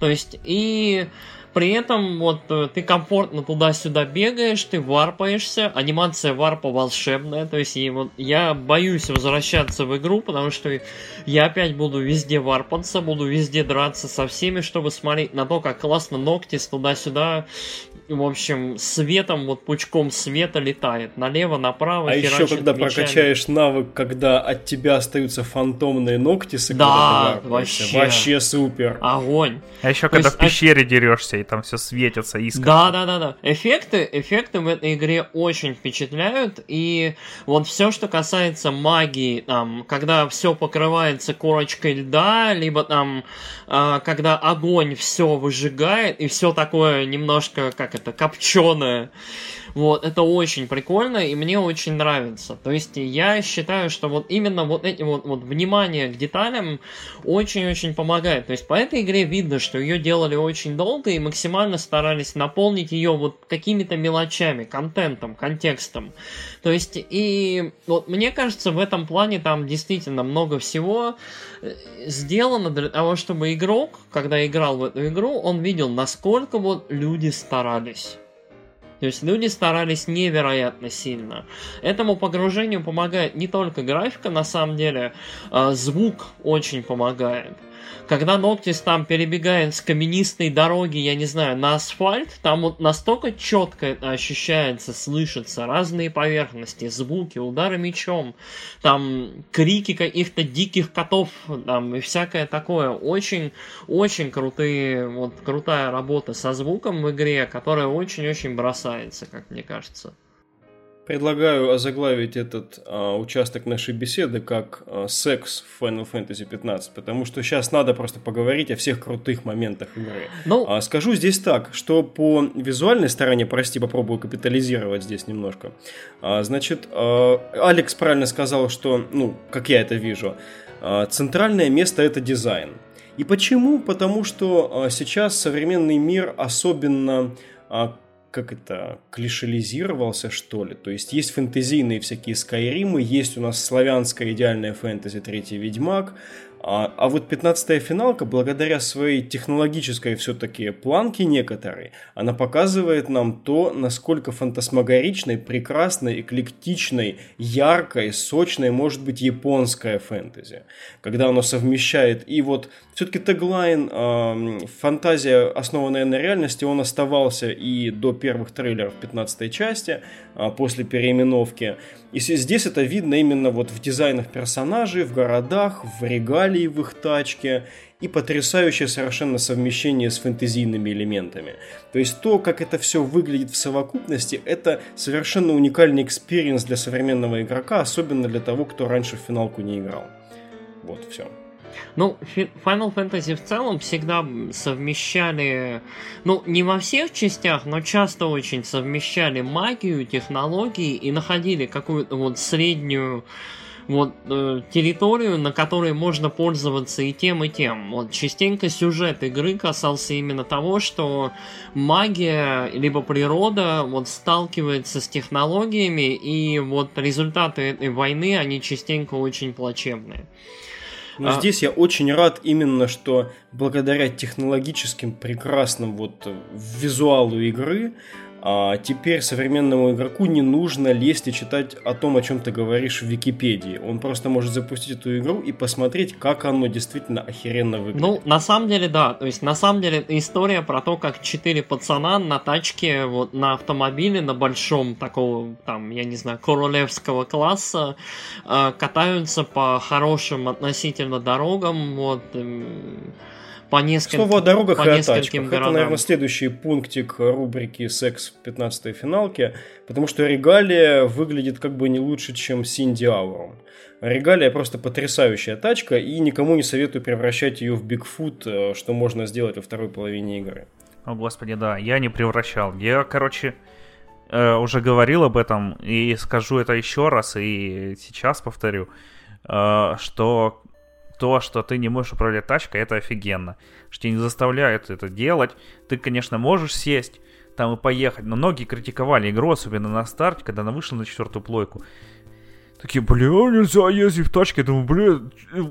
то есть, и при этом вот э, ты комфортно туда-сюда бегаешь, ты варпаешься, анимация варпа волшебная, то есть и вот я боюсь возвращаться в игру, потому что я опять буду везде варпаться, буду везде драться со всеми, чтобы смотреть на то, как классно Ноктис туда-сюда, в общем, светом, вот пучком света летает, налево, направо, А еще когда мечами. прокачаешь навык, когда от тебя остаются фантомные ногти, с Да, вообще. вообще супер. Огонь. А еще То когда есть, в пещере дерешься, и там все светится искрами. Да, да, да, да. Эффекты, эффекты в этой игре очень впечатляют. И вот все, что касается магии, там, когда все покрывается корочкой льда, либо там, а, когда огонь все выжигает, и все такое немножко, как это, копченое. Вот, это очень прикольно, и мне очень нравится. То есть я считаю, что вот именно вот эти вот, вот внимание к деталям очень-очень помогает. То есть по этой игре видно, что ее делали очень долго и максимально старались наполнить ее вот какими-то мелочами, контентом, контекстом. То есть и вот мне кажется, в этом плане там действительно много всего э, сделано для того, чтобы игрок, когда играл в эту игру, он видел, насколько вот люди старались. То есть люди старались невероятно сильно. Этому погружению помогает не только графика, на самом деле, а звук очень помогает. Когда Ноктис там перебегает с каменистой дороги, я не знаю, на асфальт, там вот настолько четко ощущается, слышится, разные поверхности, звуки, удары мечом, там крики каких-то диких котов, там и всякое такое. Очень, очень крутые, вот крутая работа со звуком в игре, которая очень-очень бросается, как мне кажется. Предлагаю озаглавить этот а, участок нашей беседы как а, секс в Final Fantasy 15, потому что сейчас надо просто поговорить о всех крутых моментах игры. Ну, А, скажу здесь так, что по визуальной стороне, прости, попробую капитализировать здесь немножко. А, значит, а, Алекс правильно сказал, что, ну, как я это вижу, а, центральное место это дизайн. И почему? Потому что а, сейчас современный мир особенно а, как это, клишелизировался, что ли. То есть есть фэнтезийные всякие скайримы, есть у нас славянская идеальная фэнтези Третий Ведьмак, а, а вот 15-я финалка, благодаря своей технологической все-таки планке некоторой, она показывает нам то, насколько фантасмагоричной, прекрасной, эклектичной, яркой, сочной может быть японская фэнтези. Когда оно совмещает и вот все-таки теглайн э, фантазия, основанная на реальности, он оставался и до первых трейлеров 15 части, э, после переименовки. И здесь это видно именно вот в дизайнах персонажей, в городах, в регалии в их тачке и потрясающее совершенно совмещение с фэнтезийными элементами. То есть то, как это все выглядит в совокупности, это совершенно уникальный experience для современного игрока, особенно для того, кто раньше в финалку не играл. Вот, все. Ну, Final Fantasy в целом всегда совмещали, ну, не во всех частях, но часто очень совмещали магию, технологии и находили какую-то вот среднюю вот э, территорию, на которой можно пользоваться и тем, и тем. Вот частенько сюжет игры касался именно того, что магия либо природа вот сталкивается с технологиями, и вот результаты этой войны, они частенько очень плачевные. Но А- здесь я очень рад именно, что благодаря технологическим прекрасным вот э, визуалу игры А теперь современному игроку не нужно лезть и читать о том, о чем ты говоришь в Википедии. Он просто может запустить эту игру и посмотреть, как оно действительно охеренно выглядит. Ну, на самом деле, да. То есть, на самом деле, история про то, как четыре пацана на тачке, вот на автомобиле, на большом такого, там, я не знаю, королевского класса, э, катаются по хорошим относительно дорогам, вот, по нескольким Слово о дорогах по и о тачках. городам. Это, наверное, следующий пунктик рубрики «Секс в 15-й финалке», потому что Регалия выглядит как бы не лучше, чем Синди Аурум. Регалия просто потрясающая тачка, и никому не советую превращать ее в Бигфут, э, что можно сделать во второй половине игры. О, господи, да, я не превращал. Я, короче, э, уже говорил об этом, и скажу это еще раз, и сейчас повторю, э, что то, что ты не можешь управлять тачкой, это офигенно. Что тебя не заставляют это делать. Ты, конечно, можешь сесть там и поехать, но многие критиковали игру, особенно на старте, когда она вышла на четвертую плойку. Такие, бля, нельзя ездить в тачке. Я думаю, бля,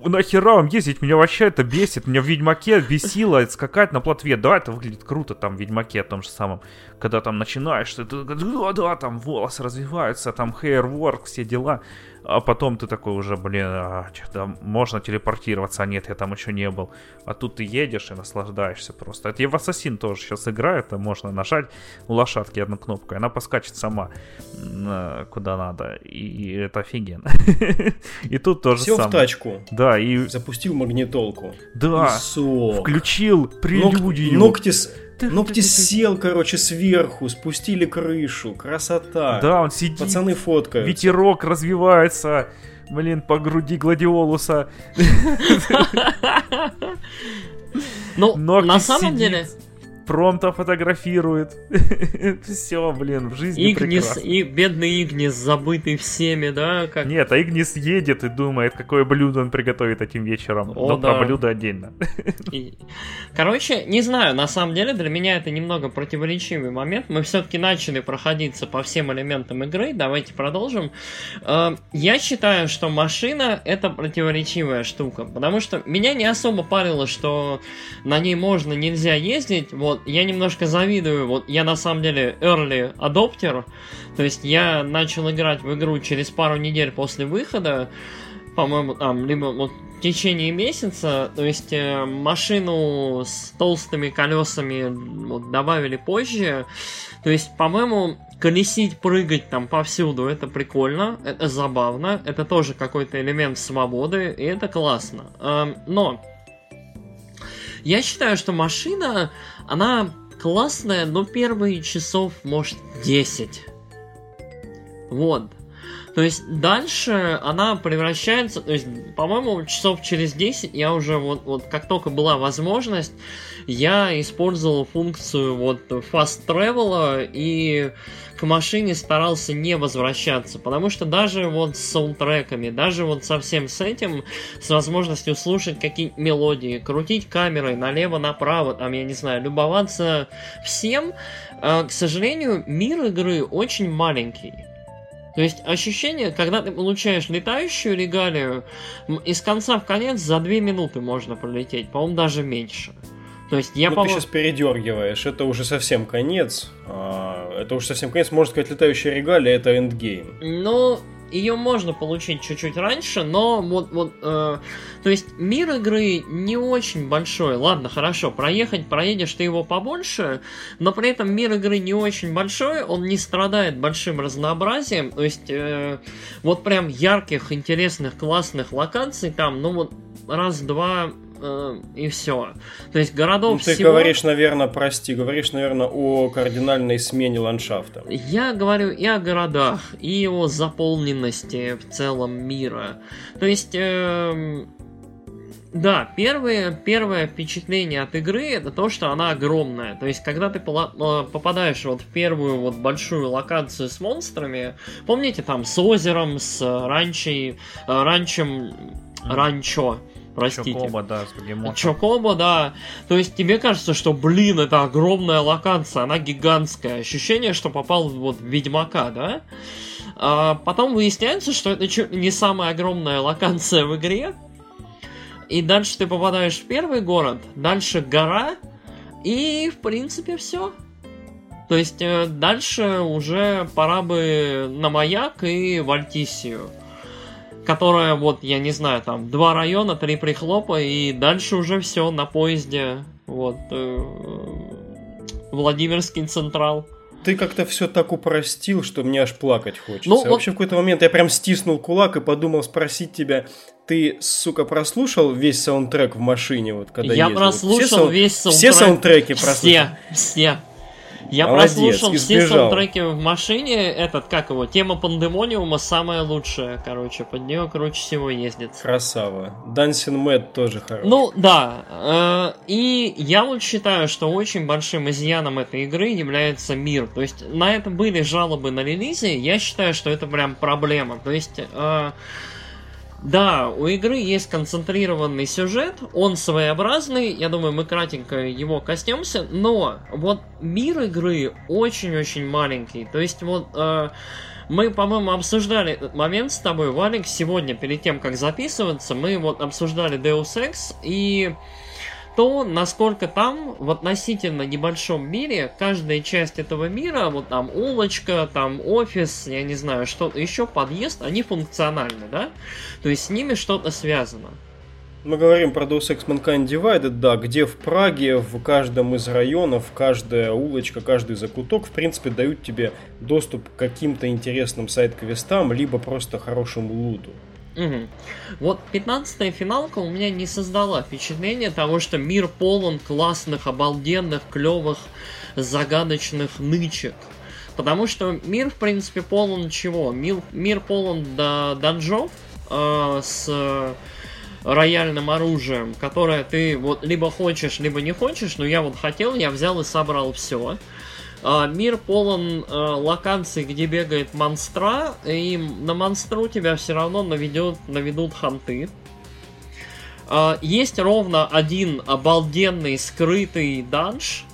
нахера вам ездить? Меня вообще это бесит. Меня в Ведьмаке бесило скакать на плотве. Да, это выглядит круто там в Ведьмаке том же самом. Когда там начинаешь, ты, да, да, там волосы развиваются, там hair work, все дела. А потом ты такой уже, блин, а, что-то можно телепортироваться, а нет, я там еще не был. А тут ты едешь и наслаждаешься просто. Это и в Ассасин тоже сейчас играет, там можно нажать у лошадки одну кнопку, и она поскачет сама на- куда надо. И это офигенно. (laughs) И тут тоже Сел в тачку, Да, и запустил магнитолку. да, включил прелюдию. Ногти, ногти сел, короче, сверху, спустили крышу. Красота. Да, он сидит, Пацаны фоткают. ветерок развивается, блин, по груди гладиолуса. Ну, на самом деле, Промто фотографирует. (laughs) Все, блин, в жизни Игнис, прекрасно. и бедный Игнис, забытый всеми, да, как... Нет, а Игнис едет и думает, какое блюдо он приготовит этим вечером. О, Но да. про блюдо отдельно. (laughs) И- Короче, не знаю, на самом деле для меня это немного противоречивый момент. Мы все-таки начали проходиться по всем элементам игры. Давайте продолжим. Э, Я считаю, что машина это противоречивая штука, потому что меня не особо парило, что на ней можно, нельзя ездить. Вот я немножко завидую. Вот я на самом деле early adopter, то есть я начал играть в игру через пару недель после выхода по-моему, там, либо вот в течение месяца, то есть э, машину с толстыми колесами вот, добавили позже. То есть, по-моему, колесить, прыгать там повсюду, это прикольно, это забавно, это тоже какой-то элемент свободы, и это классно. Эм, но я считаю, что машина, она классная, но первые часов, может, 10. Вот. То есть дальше она превращается, то есть, по-моему, часов через 10 я уже вот, вот как только была возможность, я использовал функцию вот fast travel и к машине старался не возвращаться, потому что даже вот с саундтреками, даже вот со всем с этим, с возможностью слушать какие-то мелодии, крутить камерой налево-направо, там, я не знаю, любоваться всем, э, к сожалению, мир игры очень маленький. То есть ощущение, когда ты получаешь летающую регалию, из конца в конец за две минуты можно пролететь, по-моему, даже меньше. То есть я, ну, ты по-моему... сейчас передергиваешь, это уже совсем конец. А, это уже совсем конец. Можно сказать, летающая регалия это эндгейм. Ну, ее можно получить чуть-чуть раньше, но вот, вот, э, то есть мир игры не очень большой. Ладно, хорошо, проехать, проедешь ты его побольше, но при этом мир игры не очень большой, он не страдает большим разнообразием, то есть э, вот прям ярких, интересных, классных локаций там, ну вот раз-два э, и все. То есть городов Ну, ты всего... говоришь, наверное, прости, говоришь, наверное, о кардинальной смене ландшафта. Я говорю и о городах, и о заполненности в целом мира. То есть, эм, да, первое, первое впечатление от игры это то, что она огромная. То есть, когда ты э, попадаешь вот в первую вот большую локацию с монстрами, помните там с озером, с э, ранчей, э, ранчем, ранчо, простите. Чокоба, да, с бегемотом. Чокоба, да. То есть тебе кажется, что, блин, это огромная локация, она гигантская. Ощущение, что попал вот в Ведьмака, да? А потом выясняется, что это чуть не самая огромная локация в игре. И дальше ты попадаешь в первый город, дальше гора, и в принципе все. То То есть э, дальше уже пора бы на маяк и в Альтисию. Которая, вот, я не знаю, там, два района, три прихлопа, и дальше уже все на поезде. Вот. Э, Владимирский Централ ты как-то все так упростил, что мне аж плакать хочется. Ну, Вообще вот... в какой-то момент я прям стиснул кулак и подумал спросить тебя, ты, сука, прослушал весь саундтрек в машине, вот когда Я ездил? прослушал все весь саундтрек. Все саундтреки прослушал? Все, все. Я Молодец, прослушал все саундтреки в машине. Этот, как его, тема Пандемониума самая лучшая, короче. Под нее круче всего ездит. Красава. Dancing Mad тоже хороший. Ну, да. Э, и я вот считаю, что очень большим изъяном этой игры является мир. То есть на это были жалобы на релизе. Я считаю, что это прям проблема. То есть... Да, у игры есть концентрированный сюжет, он своеобразный, я думаю, мы кратенько его коснемся, но вот мир игры очень-очень маленький. То есть вот э, мы, по-моему, обсуждали этот момент с тобой, Валик, сегодня, перед тем, как записываться, мы вот обсуждали Deus Ex, и то насколько там в относительно небольшом мире каждая часть этого мира, вот там улочка, там офис, я не знаю, что-то еще, подъезд, они функциональны, да? То есть с ними что-то связано. Мы говорим про Deus Ex Mankind Divided, да, где в Праге, в каждом из районов, каждая улочка, каждый закуток, в принципе, дают тебе доступ к каким-то интересным сайт-квестам, либо просто хорошему луту. Угу. Вот 15-я финалка у меня не создала впечатление того, что мир полон классных, обалденных, клевых, загадочных нычек. Потому что мир, в принципе, полон чего? Мир, мир полон до данжов э, с рояльным оружием, которое ты вот либо хочешь, либо не хочешь, но я вот хотел, я взял и собрал все. А, мир полон э, локаций, где бегает монстра, и на монстру тебя все равно наведет, наведут ханты. А, есть ровно один обалденный скрытый данж.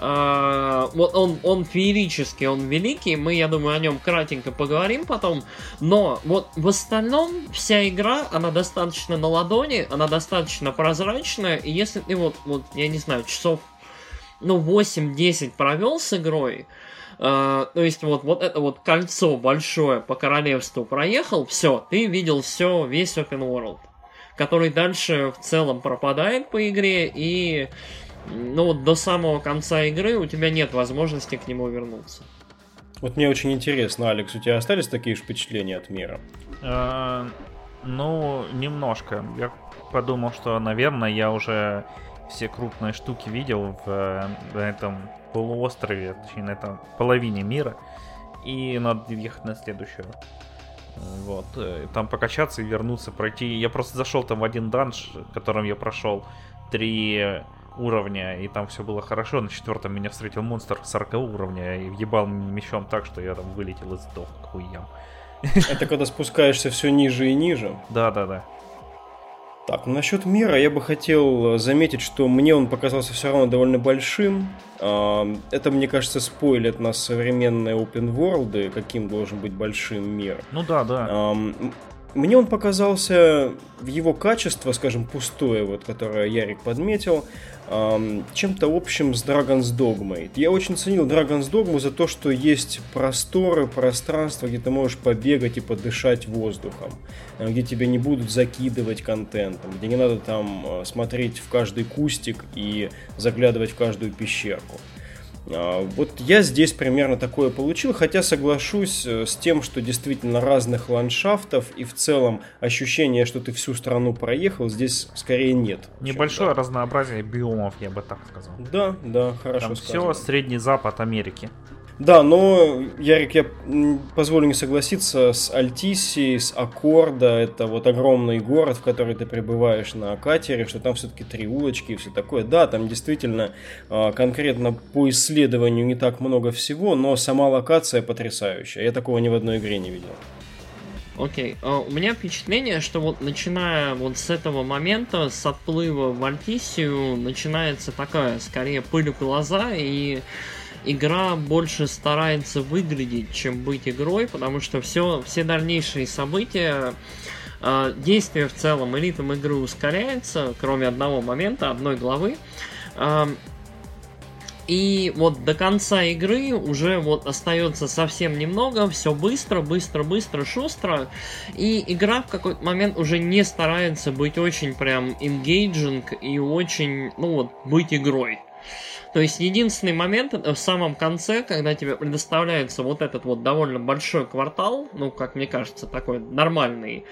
А, он, он феерический, он великий, мы, я думаю, о нем кратенько поговорим потом. Но вот в остальном вся игра, она достаточно на ладони, она достаточно прозрачная, и если ты вот, вот я не знаю, часов ну, 8-10 провел с игрой, Uh, то есть вот, вот это вот кольцо большое по королевству проехал, все, ты видел все, весь open world, который дальше в целом пропадает по игре, и ну вот до самого конца игры у тебя нет возможности к нему вернуться. Вот мне очень интересно, Алекс, у тебя остались такие же впечатления от мира? Uh, ну, немножко. Я подумал, что, наверное, я уже все крупные штуки видел в, э, в этом полуострове, точнее на этом половине мира. И надо ехать на следующую. Вот. Э, там покачаться и вернуться, пройти. Я просто зашел там в один данж, которым я прошел три уровня, и там все было хорошо. На четвертом меня встретил монстр 40 уровня и въебал мечом так, что я там вылетел и сдох к хуям. Это когда спускаешься все ниже и ниже? Да, да, да. Так, ну насчет мира я бы хотел заметить, что мне он показался все равно довольно большим. А, это, мне кажется, спойлит нас современные open world, каким должен быть большим мир. Ну да, да. Мне он показался в его качество, скажем, пустое, вот, которое Ярик подметил, чем-то общим с Dragon's Dogma. Я очень ценил Dragon's Dogma за то, что есть просторы, пространство, где ты можешь побегать и подышать воздухом, э, где тебя не будут закидывать контентом, где не надо там э, смотреть в каждый кустик и заглядывать в каждую пещерку. А, вот я здесь примерно такое получил, хотя соглашусь э, с тем, что действительно разных ландшафтов и в целом ощущение, что ты всю страну проехал, здесь скорее нет. Небольшое да. разнообразие биомов, я бы так сказал. Да, да, хорошо Там сказано. все Средний Запад Америки. Да, но, Ярик, я позволю не согласиться с Альтиси, с Аккорда. Это вот огромный город, в который ты прибываешь на катере, что там все-таки три улочки и все такое. Да, там действительно а, конкретно по исследованию не так много всего, но сама локация потрясающая. Я такого ни в одной игре не видел. Окей, okay. uh, у меня впечатление, что вот начиная вот с этого момента, с отплыва в Альтисию, начинается такая, скорее, пыль в глаза, и игра больше старается выглядеть, чем быть игрой, потому что все, все дальнейшие события, э, действие в целом элитом игры ускоряется, кроме одного момента, одной главы. Э, И вот до конца игры уже вот остается совсем немного, все быстро, быстро, быстро, шустро. И игра в какой-то момент уже не старается быть очень прям engaging и очень, ну вот, быть игрой. То есть единственный момент в самом конце, когда тебе предоставляется вот этот вот довольно большой квартал, ну, как мне кажется, такой нормальный,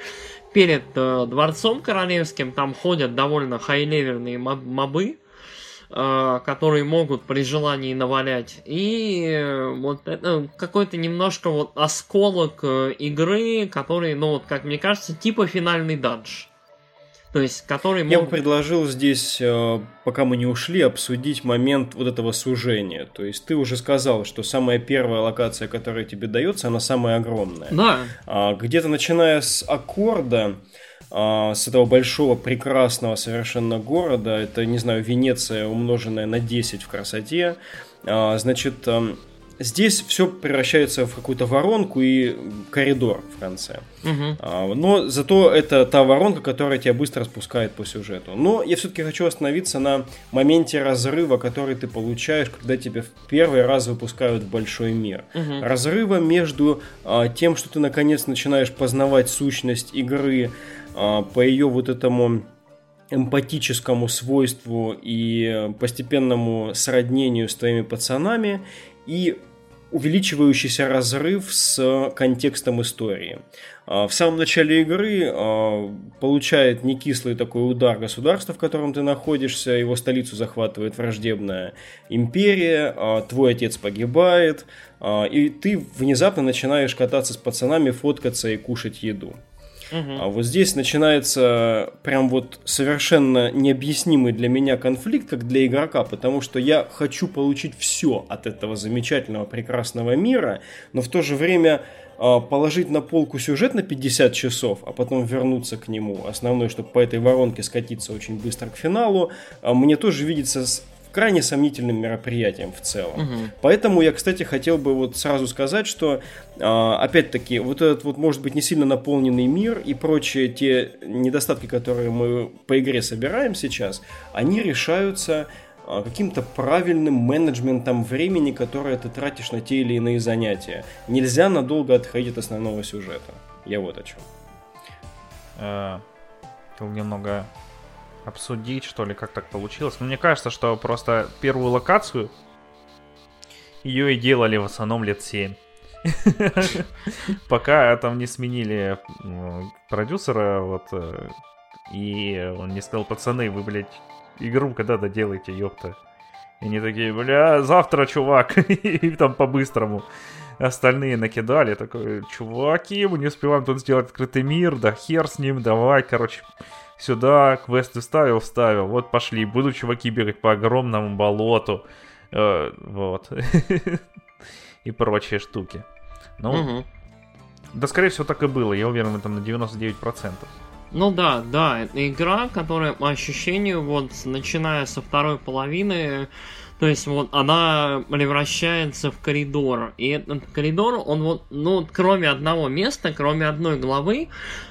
перед э, дворцом королевским, там ходят довольно хай-левельные мобы, Э, которые могут при желании навалять. И э, вот это какой-то немножко вот осколок э, игры, который, ну вот, как мне кажется, типа финальный данж. То есть, который мог... Я бы предложил здесь, пока мы не ушли, обсудить момент вот этого сужения. То есть, ты уже сказал, что самая первая локация, которая тебе дается, она самая огромная. Да. А, где-то начиная с аккорда, а, с этого большого, прекрасного совершенно города. Это, не знаю, Венеция, умноженная на 10 в красоте. А, значит, здесь все превращается в какую-то воронку и коридор в конце. Угу. Но зато это та воронка, которая тебя быстро спускает по сюжету. Но я все-таки хочу остановиться на моменте разрыва, который ты получаешь, когда тебя в первый раз выпускают в большой мир. Угу. Разрыва между тем, что ты наконец начинаешь познавать сущность игры, а, по ее вот этому эмпатическому свойству и постепенному сроднению с твоими пацанами и увеличивающийся разрыв с контекстом истории. А, в самом начале игры а, получает некислый такой удар государства, в котором ты находишься, его столицу захватывает враждебная империя, твой отец погибает, и ты внезапно начинаешь кататься с пацанами, фоткаться и кушать еду. А вот здесь начинается прям вот совершенно необъяснимый для меня конфликт, как для игрока, потому что я хочу получить все от этого замечательного, прекрасного мира, но в то же время а, положить на полку сюжет на 50 часов, а потом вернуться к нему, основной, чтобы по этой воронке скатиться очень быстро к финалу, а, мне тоже видится крайне сомнительным мероприятием в целом. Угу. Поэтому я, кстати, хотел бы вот сразу сказать, что а, опять-таки вот этот вот может быть не сильно наполненный мир и прочие те недостатки, которые мы по игре собираем сейчас, они решаются а, каким-то правильным менеджментом времени, которое ты тратишь на те или иные занятия. Нельзя надолго отходить от основного сюжета. Я вот о чем. Э, немного обсудить, что ли, как так получилось. Но мне кажется, что просто первую локацию ее и делали в основном лет 7. (laughs) Пока там не сменили продюсера, вот, э, и он не сказал, пацаны, вы, блядь, игру когда-то делаете, ёпта. И они такие, бля, завтра, чувак, (laughs) и там по-быстрому. Остальные накидали, такой, чуваки, мы не успеваем тут сделать открытый мир, да хер с ним, давай, короче, сюда квесты вставил, вставил, вот пошли, будут чуваки бегать по огромному болоту, э, вот, (laughs) и прочие штуки. Ну, угу. да, скорее всего, так и было, я уверен, это на 99%. Ну да, да, это игра, которая по ощущению, вот, начиная со второй половины, то есть вот она превращается в коридор. И этот коридор, он вот, ну, кроме одного места, кроме одной главы,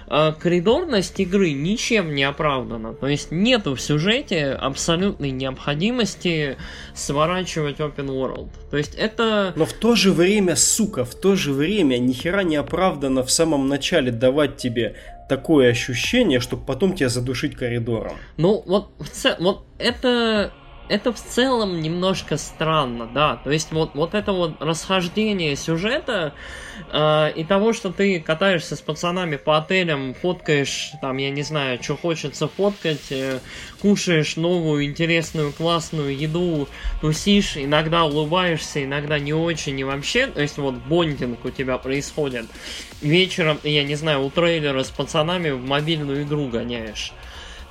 э, коридорность игры ничем не оправдана. То есть нету в сюжете абсолютной необходимости сворачивать open world. То есть это... Но в то же время, сука, в то же время нихера не оправдано в самом начале давать тебе такое ощущение, чтобы потом тебя задушить коридором. Ну, вот, в вот это это в целом немножко странно, да. То есть вот, вот это вот расхождение сюжета э, и того, что ты катаешься с пацанами по отелям, фоткаешь, там, я не знаю, что хочется фоткать, э, кушаешь новую, интересную, классную еду, тусишь, иногда улыбаешься, иногда не очень и вообще. То есть вот бондинг у тебя происходит. Вечером, я не знаю, у трейлера с пацанами в мобильную игру гоняешь.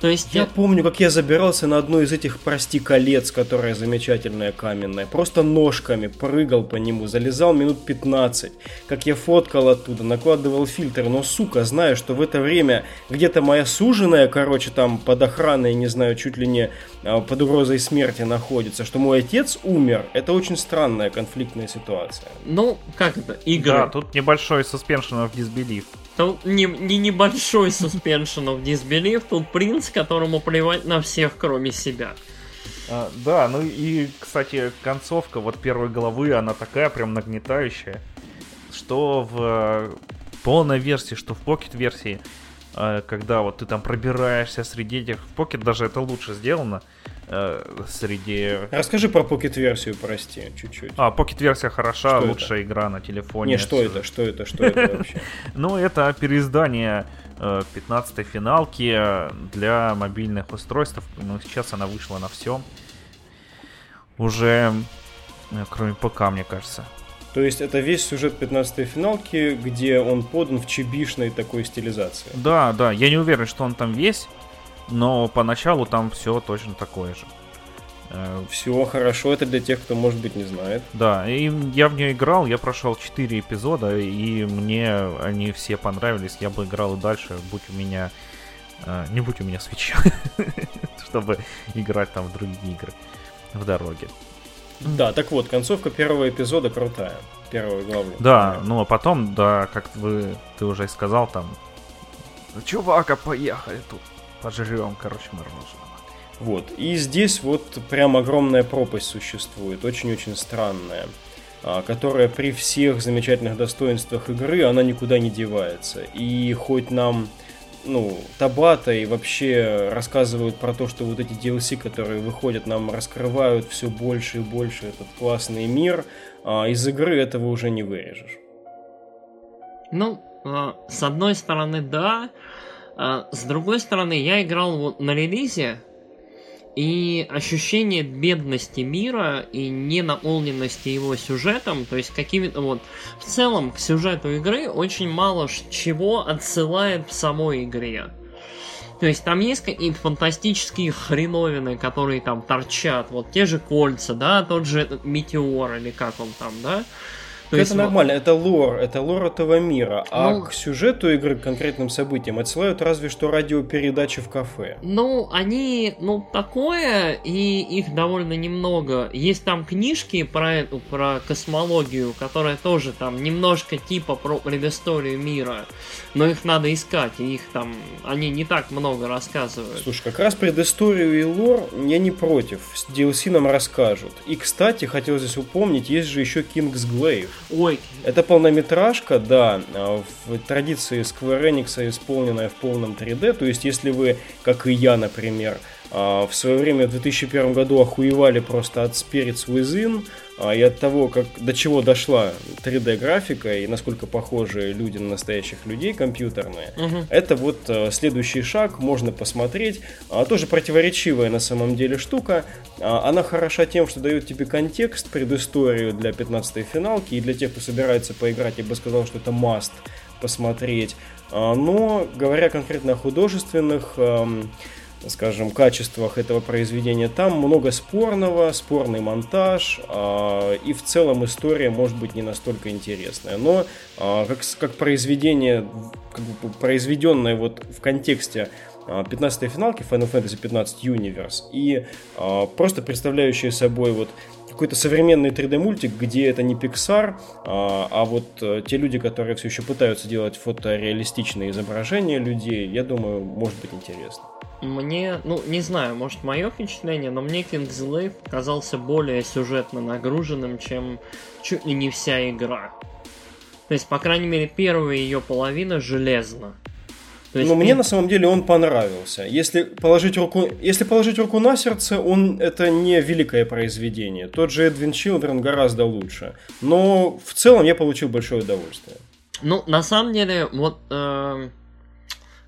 То есть я помню, как я забирался на одно из этих, прости, колец, которое замечательное каменное. Просто ножками прыгал по нему, залезал минут 15. Как я фоткал оттуда, накладывал фильтр. Но, сука, знаю, что в это время где-то моя суженая, короче, там под охраной, не знаю, чуть ли не а, под угрозой смерти находится, что мой отец умер. Это очень странная конфликтная ситуация. Ну, как это? Игры. Да, тут небольшой suspension of disbelief. Тут не, не небольшой suspension of disbelief, тут принц, которому плевать на всех, кроме себя. А, да, ну и, кстати, концовка вот первой главы, она такая прям нагнетающая, что в э, полной версии, что в Pocket версии, э, когда вот ты там пробираешься среди этих, в Pocket даже это лучше сделано, э, среди... Расскажи про Pocket версию, прости, чуть-чуть. А, Pocket версия хороша, что лучшая это? игра на телефоне. Не, что это, что это, что это (laughs) вообще? Ну, это переиздание 15-й финалки для мобильных устройств. Ну, сейчас она вышла на всем уже э, кроме ПК, мне кажется. То есть это весь сюжет 15-й финалки, где он подан в чебишной такой стилизации. Да, да, я не уверен, что он там весь, но поначалу там все точно такое же. Э, все хорошо, это для тех, кто, может быть, не знает. Да, и я в нее играл, я прошел 4 эпизода, и мне они все понравились. Я бы играл и дальше, будь у меня... Э, не будь у меня свеча, (laughs) чтобы играть там в другие игры в дороге. Да, так вот, концовка первого эпизода крутая. Первой главы. Да, ну а потом, да, как вы, ты уже и сказал, там, чувака, поехали тут, пожрем, короче, мороженого. Вот, и здесь вот прям огромная пропасть существует, очень-очень странная, а, которая при всех замечательных достоинствах игры, она никуда не девается. И хоть нам ну, Табата и вообще рассказывают про то, что вот эти DLC, которые выходят, нам раскрывают все больше и больше этот классный мир, а из игры этого уже не вырежешь. Ну, а, с одной стороны, да. А с другой стороны, я играл вот на релизе, и ощущение бедности мира и ненаполненности его сюжетом, то есть какими-то вот... В целом к сюжету игры очень мало чего отсылает в самой игре. То есть там есть какие-то фантастические хреновины, которые там торчат. Вот те же кольца, да, тот же этот метеор или как он там, да. То это есть, нормально, это лор, это лор этого мира. А ну, к сюжету игры, к конкретным событиям отсылают разве что радиопередачи в кафе. Ну, они, ну, такое, и их довольно немного. Есть там книжки про эту, про космологию, которая тоже там немножко типа про предысторию мира. Но их надо искать, и их там, они не так много рассказывают. Слушай, как раз предысторию и лор я не против. С DLC нам расскажут. И, кстати, хотел здесь упомнить, есть же еще King's Glaive. Ой. Это полнометражка, да, а, в традиции Square Enix исполненная в полном 3D. То есть, если вы, как и я, например, а, в свое время в 2001 году охуевали просто от Spirits Within а, и от того, как, до чего дошла 3D графика и насколько похожи люди на настоящих людей компьютерные. Угу. Это вот а, следующий шаг, можно посмотреть. Тоже противоречивая на самом деле штука. Она хороша тем, что дает тебе контекст, предысторию для 15-й финалки и для тех, кто собирается поиграть, я бы сказал, что это must посмотреть. Но, говоря конкретно о художественных скажем, качествах этого произведения. Там много спорного, спорный монтаж, э, и в целом история может быть не настолько интересная. Но э, как, как произведение, как бы произведенное вот в контексте 15-й финалки Final Fantasy 15 Universe и э, просто представляющие собой вот какой-то современный 3D-мультик, где это не Pixar, а, а вот а, те люди, которые все еще пытаются делать фотореалистичные изображения людей, я думаю, может быть интересно мне, ну, не знаю, может мое впечатление, но мне Kingsglaive казался более сюжетно нагруженным, чем чуть ли не вся игра. То есть, по крайней мере, первая ее половина железна. То есть, Но мне на самом деле он понравился. Если положить руку, если положить руку на сердце, он это не великое произведение. Тот же Эдвин Чилдрен гораздо лучше. Но в целом я получил большое удовольствие. Ну, на самом деле, вот э,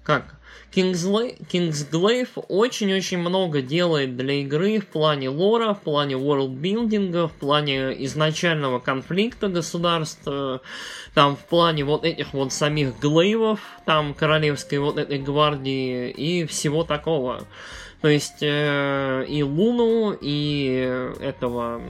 как Kingsglaive очень-очень много делает для игры в плане лора, в плане ворлдбилдинга, в плане изначального конфликта государств, там в плане вот этих вот самих глейвов, там королевской вот этой гвардии и всего такого. То есть э, и Луну, и этого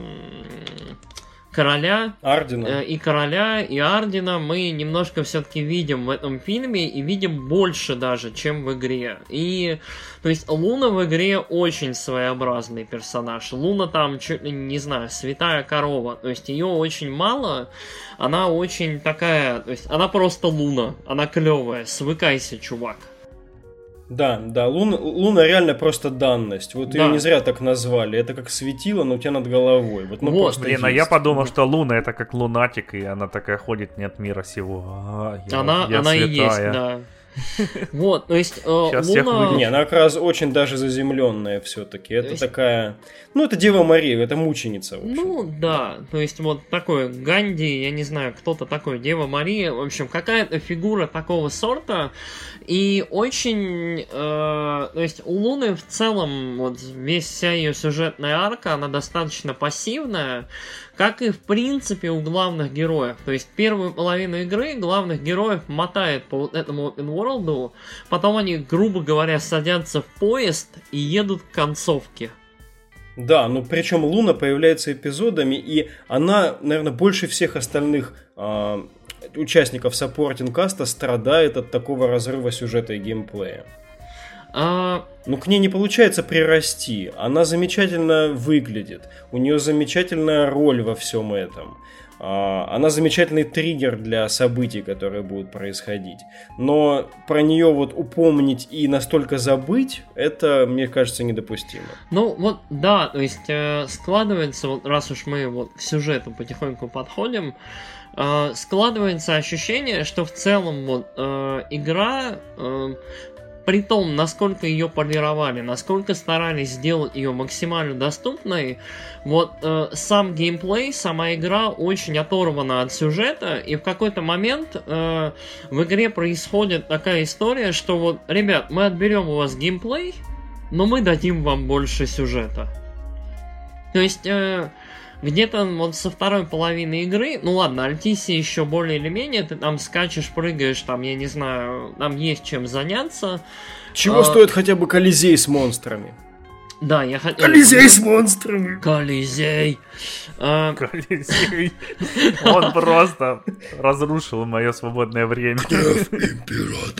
короля Ардина. Э, и короля и Ардина мы немножко все-таки видим в этом фильме и видим больше даже, чем в игре. И то есть Луна в игре очень своеобразный персонаж. Луна там чуть ли не знаю святая корова. То есть ее очень мало. Она очень такая, то есть она просто Луна. Она клевая. Свыкайся, чувак. Да, да, Луна, Луна реально просто данность. Вот Да. ее не зря так назвали. Это как светило, но у тебя над головой. Вот, ну, Вот, просто Блин, а я подумал, что Луна это как лунатик, и она такая ходит не от мира сего. А, я- Она, я она и есть, святая. да. (laughs) Вот, то есть э, Луна... Не, она как раз очень даже заземленная все-таки. Это такая... Ну, это Дева Мария, это мученица. Ну да, то есть вот такой Ганди, я не знаю, кто-то такой, Дева Мария, в общем, какая-то фигура такого сорта, и очень, э, то есть у Луны в целом, вот весь вся ее сюжетная арка, она достаточно пассивная, как и в принципе у главных героев. То есть первую половину игры главных героев мотает по вот этому open world, потом они, грубо говоря, садятся в поезд и едут к концовке. Да, ну причем Луна появляется эпизодами, и она, наверное, больше всех остальных а, участников supporting cast а страдает от такого разрыва сюжета и геймплея. А, Ну, к ней не получается прирасти. Она замечательно выглядит. У нее замечательная роль во всем этом. А, Она замечательный триггер для событий, которые будут происходить. Но про нее вот упомнить и настолько забыть, это, мне кажется, недопустимо. Ну вот да, то есть э, складывается, вот раз уж мы вот к сюжету потихоньку подходим, э, складывается ощущение, что в целом вот э, игра, э, при том, насколько ее полировали, насколько старались сделать ее максимально доступной, вот э, сам геймплей, сама игра очень оторвана от сюжета, и в какой-то момент э, в игре происходит такая история, что вот, ребят, мы отберем у вас геймплей, но мы дадим вам больше сюжета. То есть, э, где-то вот со второй половины игры, ну ладно, Альтиси еще более или менее, ты там скачешь, прыгаешь, там, я не знаю, там есть чем заняться. Чего А- стоит хотя бы Колизей с монстрами? Да, я хотел... с монстрами! Колизей! А, Колизей. Он просто разрушил мое свободное время.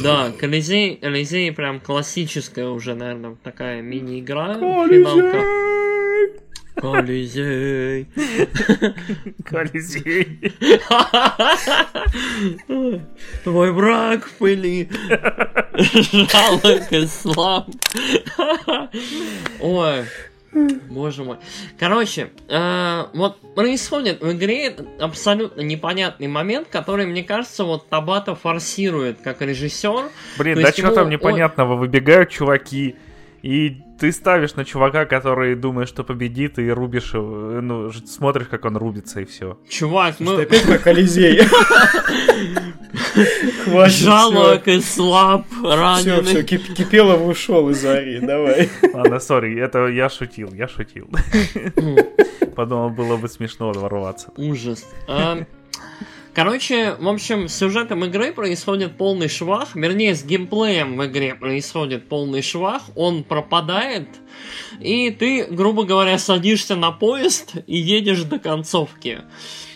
да, Колизей, Колизей прям классическая уже, наверное, такая мини-игра. финалка. Колизей! Колизей. Твой враг в пыли. Жалок и слаб. Ой. Боже мой. Короче, э, вот происходит в игре абсолютно непонятный момент, который, мне кажется, вот Табата форсирует как режиссер. Блин, да что там непонятного? Выбегают чуваки, и ты ставишь на чувака, который думает, что победит, и рубишь его, ну, ж- смотришь, как он рубится, и все. Чувак, мы опять про Колизей. Хватит, жалок и слаб, Все, раненый. все, Кипелов ушел из Ари, давай. Ладно, сори, это я шутил, я шутил. Подумал, было бы смешно ворваться. Ужас. Короче, в общем, с сюжетом игры происходит полный швах, вернее, с геймплеем в игре происходит полный швах, он пропадает, и ты, грубо говоря, садишься на поезд и едешь до концовки.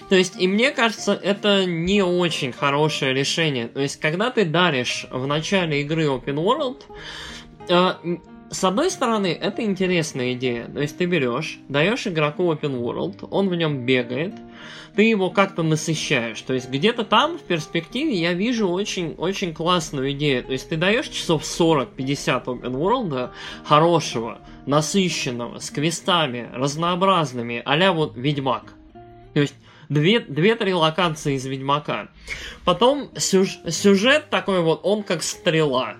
То есть, и мне кажется, это не очень хорошее решение. То есть, когда ты даришь в начале игры Open World, э, с одной стороны, это интересная идея. То есть ты берешь, даешь игроку open world, он в нем бегает, ты его как-то насыщаешь. То есть где-то там в перспективе я вижу очень, очень классную идею. То есть ты даешь часов 40-50 open world хорошего, насыщенного, с квестами, разнообразными, а вот Ведьмак. То есть две- две-три локации из Ведьмака. Потом сюж- сюжет такой вот, он как стрела.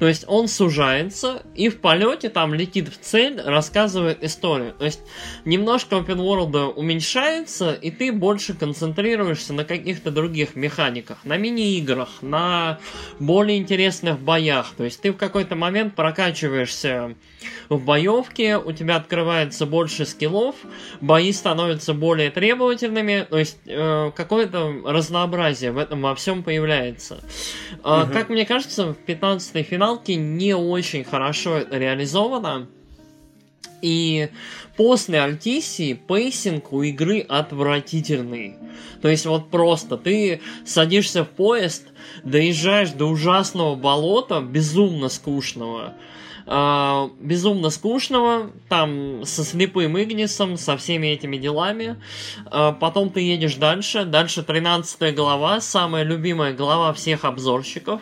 То есть он сужается и в полете там летит в цель, рассказывает историю. То есть немножко open world уменьшается, и ты больше концентрируешься на каких-то других механиках, на мини-играх, на более интересных боях. То есть ты в какой-то момент прокачиваешься в боевке, у тебя открывается больше скиллов, бои становятся более требовательными, то есть э, какое-то разнообразие в этом во всем появляется. Мгм. Как мне кажется, в 15-й финалке не очень хорошо реализовано. И после Альтисии pacing у игры отвратительный. То есть вот просто ты садишься в поезд, доезжаешь до ужасного болота, безумно скучного, безумно скучного, там со слепым Игнисом, со всеми этими делами. Э, потом ты едешь дальше, дальше 13 глава, самая любимая глава всех обзорщиков.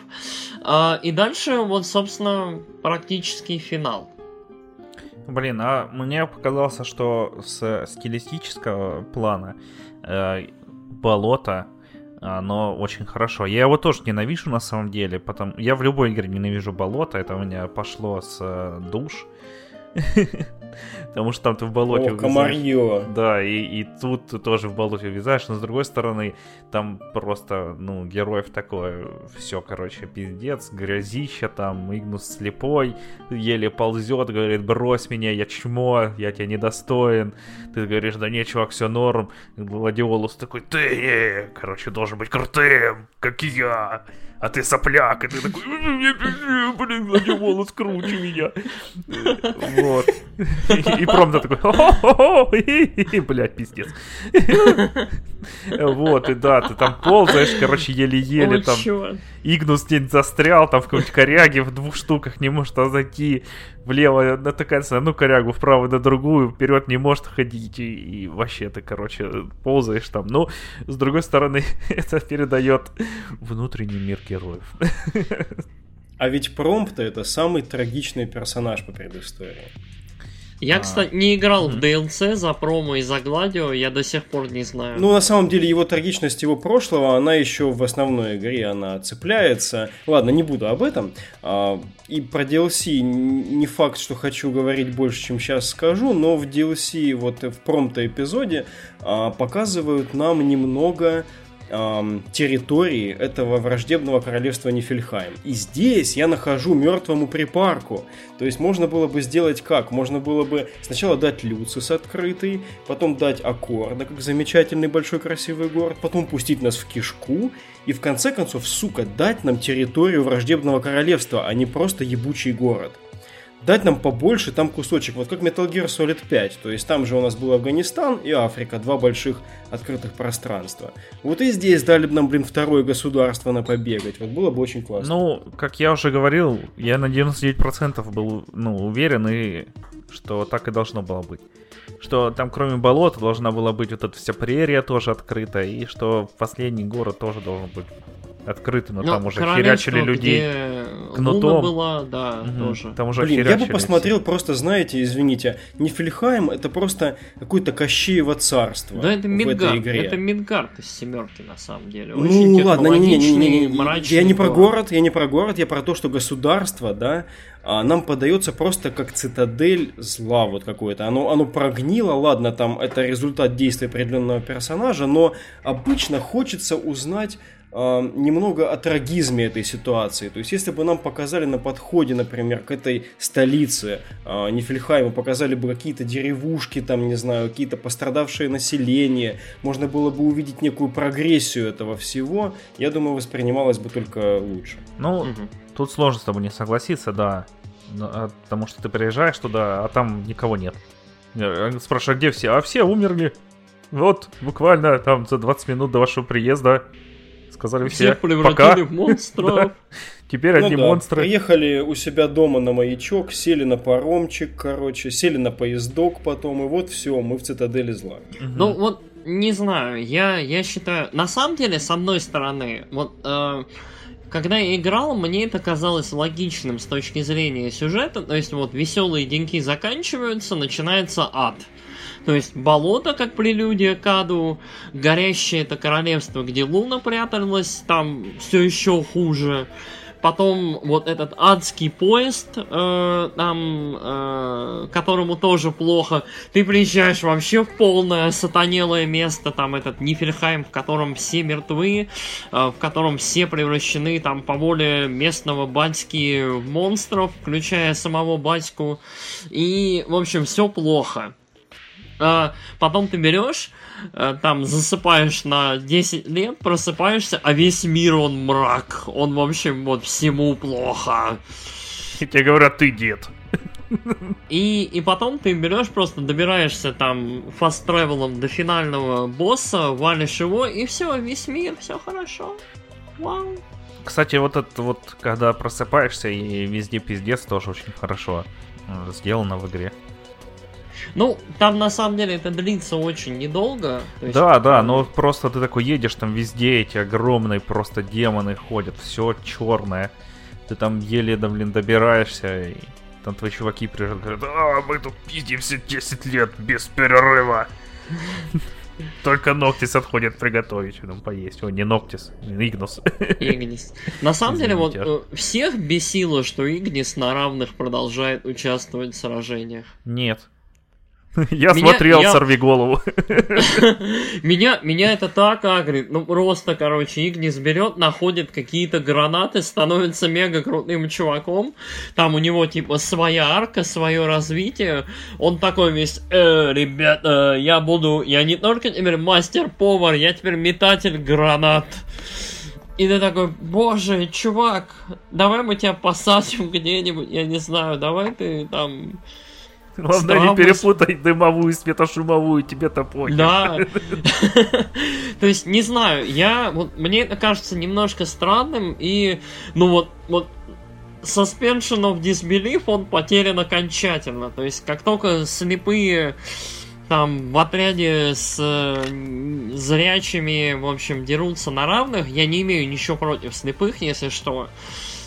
Э, и дальше вот, собственно, практически финал. Блин, а мне показалось, что с стилистического плана э, болото оно очень хорошо. Я его тоже ненавижу на самом деле, потому я в любой игре ненавижу болото, это у меня пошло с э, душ. (laughs) Потому что там ты в болоте О, комарье. Да, и, и тут ты тоже в болоте вязаешь, но с другой стороны, там просто, ну, героев такое, все, короче, пиздец, грязища там, Игнус слепой, еле ползет, говорит, брось меня, я чмо, я тебя недостоин. Ты говоришь, да не, чувак, все норм. Гладиолус такой, ты, короче, должен быть крутым, как и я а ты сопляк, и ты такой, блин, Гладиолус круче меня. Вот. И Промда такой, блядь, пиздец. Вот, и да, ты там ползаешь, короче, еле-еле там. Игнус день застрял, там в какой-нибудь коряге в двух штуках не может зайти. Влево натыкается на одну корягу, вправо на другую, вперед не может ходить. И, и вообще ты, короче, ползаешь там. Но, с другой стороны, (laughs) это передает внутренний мир героев. А ведь Промпт это самый трагичный персонаж по предыстории. Я, а... кстати, не играл в DLC за промо и за Гладио, я до сих пор не знаю. Ну, на самом деле, его трагичность его прошлого, она еще в основной игре, она цепляется. Ладно, не буду об этом. А, и про DLC не факт, что хочу говорить больше, чем сейчас скажу, но в DLC, вот в промто эпизоде, а, показывают нам немного эм, территории этого враждебного королевства Нифельхайм. И здесь я нахожу мертвому припарку. То есть можно было бы сделать как? Можно было бы сначала дать Люцис открытый, потом дать Аккорда, как замечательный большой красивый город, потом пустить нас в кишку и в конце концов, сука, дать нам территорию враждебного королевства, а не просто ебучий город дать нам побольше там кусочек, вот как Metal Gear Solid 5, то есть там же у нас был Афганистан и Африка, два больших открытых пространства. Вот и здесь дали бы нам, блин, второе государство на побегать, вот было бы очень классно. Ну, как я уже говорил, я на 99% был, ну, уверен, и что так и должно было быть. Что там кроме болота должна была быть вот эта вся прерия тоже открыта, и что последний город тоже должен быть открытый, но, но там уже херячили людей кнутом. была, да, угу. тоже. Там уже Блин, я бы посмотрел все. просто, знаете, извините, Нифельхайм это просто какое-то Кощеево царство Да это Мидгард, это Мидгард из семерки на самом деле. Ну Очень ну ладно, не, не, не, не, не, я не про город, я не про город, я про то, что государство, да, а, нам подается просто как цитадель зла вот какое-то. Оно, оно прогнило, ладно, там это результат действия определенного персонажа, но обычно хочется узнать немного о трагизме этой ситуации. То есть, если бы нам показали на подходе, например, к этой столице э, Нифельхайма, показали бы какие-то деревушки, там, не знаю, какие-то пострадавшие населения, можно было бы увидеть некую прогрессию этого всего, я думаю, воспринималось бы только лучше. Ну, угу. тут сложно с тобой не согласиться, да. А, потому что ты приезжаешь туда, а там никого нет. Спрашиваю, а где все? А все умерли. Вот, буквально там за 20 минут до вашего приезда Сказали все, Всех превратили пока. в монстров. (laughs) Теперь ну одни да. монстры. Приехали у себя дома на маячок, сели на паромчик, короче, сели на поездок потом, и вот все, мы в цитадели зла. Угу. Ну вот, не знаю, я, я считаю, на самом деле, с одной стороны, вот... Э, когда я играл, мне это казалось логичным с точки зрения сюжета. То есть вот веселые деньки заканчиваются, начинается ад. То есть болото, как прелюдия к аду, горящее это королевство, где Луна пряталась, там все еще хуже. Потом вот этот адский поезд, э, там, э, которому тоже плохо. Ты приезжаешь вообще в полное сатанелое место, там этот Нифельхайм, в котором все мертвы, э, в котором все превращены там по воле местного батьки монстров, включая самого батьку. И, в общем, все плохо. А, потом ты берешь, а, там засыпаешь на 10 лет, просыпаешься, а весь мир он мрак. Он, в общем, вот всему плохо. И тебе говорят, ты дед. И, и потом ты берешь, просто добираешься там фаст тревелом до финального босса, валишь его, и все, весь мир, все хорошо. Вау. Кстати, вот это вот, когда просыпаешься и везде пиздец, тоже очень хорошо э, сделано в игре. Ну, там на самом деле это длится очень недолго. Есть, да, да, но просто ты такой едешь, там везде эти огромные просто демоны ходят, все черное. Ты там еле, да, блин, добираешься, и там твои чуваки приезжают, говорят, а, мы тут пиздимся 10 лет без перерыва. (laughs) Только Ноктис отходит приготовить, ну, поесть. О, не Ноктис, Игнус. (laughs) Игнис. На самом деле, вот э, всех бесило, что Игнис на равных продолжает участвовать в сражениях. Нет. (laughs) Я меня, смотрел я... «Сорви голову». (laughs) меня, меня это так агрит. Ну, просто, короче, Игнис берет, находит какие-то гранаты, становится мега крутым чуваком. Там у него, типа, своя арка, свое развитие. Он такой весь, э, ребята, я буду... Я не только теперь мастер-повар, я теперь метатель гранат. И ты такой, боже, чувак, давай мы тебя посадим (laughs) где-нибудь, я не знаю, давай ты там Главное, не перепутай дымовую, светошумовую, тебе-то понял. Да. (laughs) То есть, не знаю, я, вот, мне это кажется немножко странным, и, ну вот, вот, suspension of disbelief, он потерян окончательно. То есть, как только слепые там в отряде с э, зрячими, в общем, дерутся на равных, я не имею ничего против слепых, если что.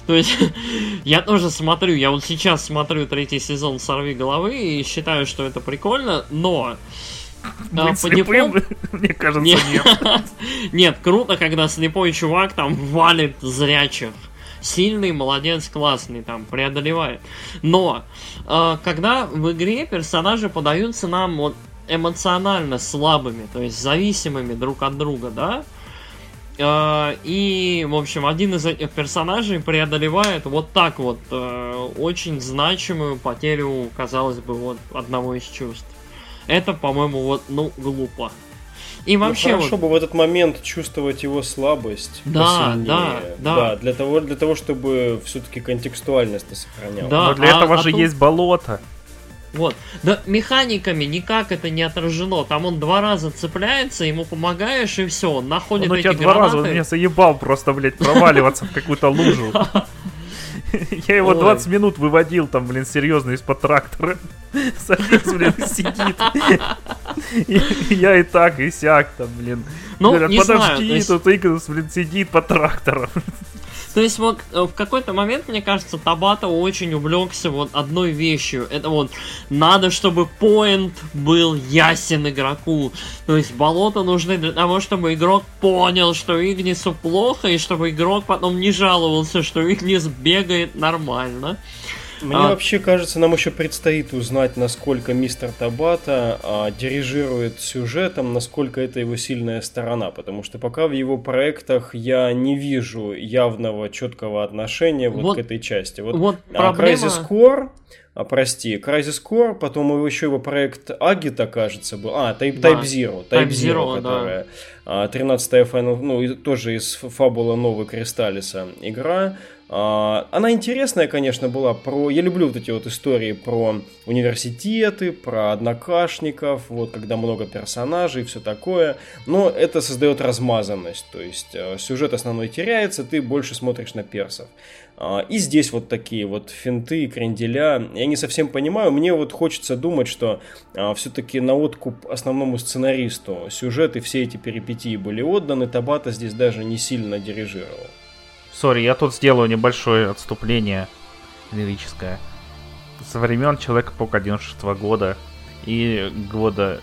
То есть, (laughs) я тоже смотрю, я вот сейчас смотрю третий сезон «Сорви головы» и считаю, что это прикольно, но... А, Быть слепым, (laughs) мне кажется, нет. нет. (laughs) Нет, круто, когда слепой чувак там валит зрячих сильный, молодец, классный, там, преодолевает. Но, э, когда в игре персонажи подаются нам вот эмоционально слабыми, то есть зависимыми друг от друга, да, а, и, в общем, один из этих персонажей преодолевает вот так вот э, очень значимую потерю, казалось бы, вот одного из чувств. Это, по-моему, вот, ну, глупо. И ну, вообще ну, хорошо вот... бы в этот момент чувствовать его слабость. Да, да, да. Да, для того, для того, чтобы все-таки контекстуальность сохранял. Да, Но для а, этого а же тут... есть болото. Вот. Да механиками никак это не отражено. Там он два раза цепляется, ему помогаешь, и все, он находит он эти тебя гранаты. два раза, он меня заебал просто, блядь, проваливаться в какую-то лужу. (laughs) Я его 20 минут выводил там, блин, серьезно из-под трактора. (laughs) Садись, блин, сидит. Я и так, и сяк там, блин. Ну, Говорят, подожди, тут Игнус, блин, сидит под трактором. То есть вот э, в какой-то момент, мне кажется, Табата очень увлекся вот одной вещью. Это вот надо, чтобы поинт был ясен игроку. То есть болота нужны для того, чтобы игрок понял, что Игнису плохо, и чтобы игрок потом не жаловался, что Игнис бегает нормально. Мне а... вообще кажется, нам еще предстоит узнать, насколько мистер Табата а, дирижирует сюжетом, насколько это его сильная сторона, потому что пока в его проектах я не вижу явного четкого отношения вот, вот к этой части. Вот, вот а, проблема... Crysis Core, а, прости, Crysis Core, потом еще его проект Agita, кажется, был. А, Type, да. Type Zero. Type, Type Zero, Zero которая да. 13-я Final, ну, тоже из фабула Нового Кристаллиса игра. А, она интересная, конечно, была. Про... Я люблю вот эти вот истории про университеты, про однокашников, вот когда много персонажей и все такое. Но это создает размазанность. То есть э, сюжет основной теряется, ты больше смотришь на персов. А, и здесь вот такие вот финты, кренделя. Я не совсем понимаю. Мне вот хочется думать, что а, все-таки на откуп основному сценаристу сюжет и все эти перипетии были отданы. Табата здесь даже не сильно дирижировал. Сори, я тут сделаю небольшое отступление лирическое. Со времен Человека-паука 96 года и года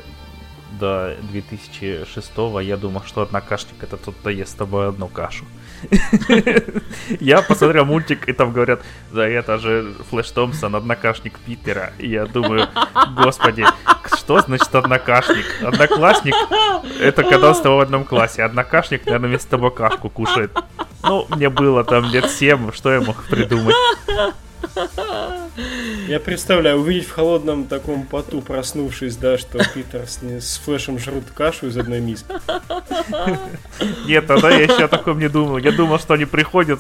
до 2006 я думал, что однокашник это тот, кто ест с тобой одну кашу. Я посмотрел мультик, и там говорят, да это же Флэш Томпсон, однокашник Питера. И я думаю, господи, что значит однокашник? Одноклассник — это когда он с тобой в одном классе. Однокашник, наверное, вместо тобой кушает. Ну, мне было там лет семь, что я мог придумать? Я представляю, увидеть в холодном таком поту, проснувшись, да, что Питер с, с Флэшем жрут кашу из одной миски. Нет, тогда я еще о таком не думал. Я думал, что они приходят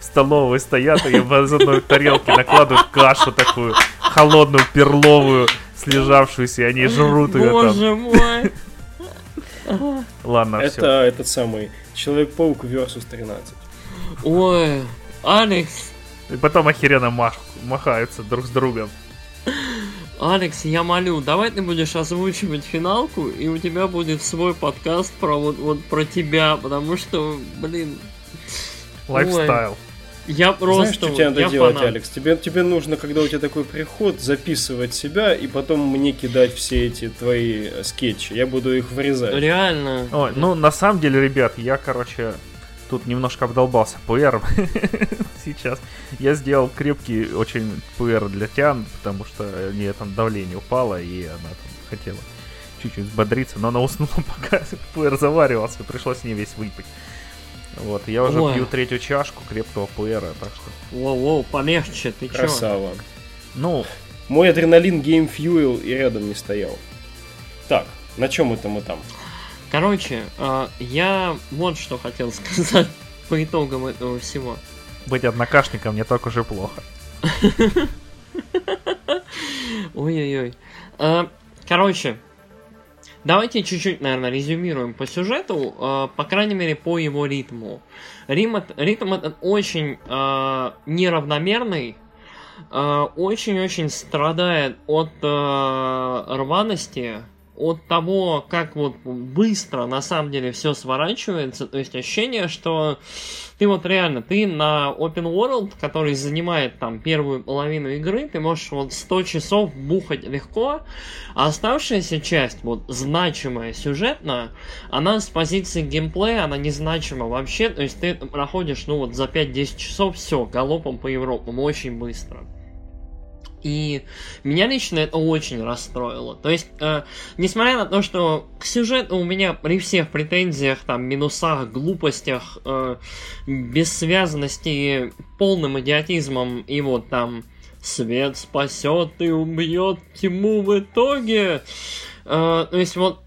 в столовую, стоят и из одной тарелки накладывают кашу такую, холодную, перловую, слежавшуюся, и они жрут ее там. Боже мой! Ладно, Это все. этот самый Человек-паук versus 13. Ой, Алекс, И потом охеренно мах- махаются друг с другом. Алекс, я молю, давай ты будешь озвучивать финалку, и у тебя будет свой подкаст про вот, вот про тебя, потому что, блин, Лайфстайл. я просто, Знаешь, что тебе надо я делать, фанат. Алекс? Тебе, тебе нужно, когда у тебя такой приход, записывать себя и потом мне кидать все эти твои э, скетчи. Я буду их вырезать. Реально. Ой, ну, на самом деле, ребят, я, короче, тут немножко обдолбался пуэр (laughs) сейчас. Я сделал крепкий очень пуэр для Тян, потому что у нее там давление упало, и она там хотела чуть-чуть взбодриться, но она уснула, (laughs) пока PR заваривался, пришлось не весь выпить. Вот, я уже Ой. пью третью чашку крепкого PR, так что... Воу-воу, полегче, ты чё? Красава. Ну, Мой адреналин Game Fuel и рядом не стоял. Так, на чем это мы там? Короче, э, я вот что хотел (laughs) сказать по итогам этого всего. быть однокашником не так уж и плохо. (laughs) Ой-ой-ой. Э, Короче, давайте чуть-чуть, наверное, резюмируем по сюжету, э, по крайней мере, по его ритму. Ритм этот очень неравномерный, очень-очень страдает от рваности, от того, как вот быстро на самом деле все сворачивается, то есть ощущение, что ты вот реально, ты на Open World, который занимает там первую половину игры, ты можешь вот 100 часов бухать легко, а оставшаяся часть, вот значимая сюжетно, она с позиции геймплея, она незначима вообще, то есть ты проходишь, ну вот за 5-10 часов, все, галопом по Европам, очень быстро. И меня лично это очень расстроило. То есть, э, несмотря на то, что к сюжету у меня при всех претензиях, там, минусах, глупостях, э, бессвязности, полным идиотизмом и вот там свет спасет и убьет тьму в итоге. Э, то есть вот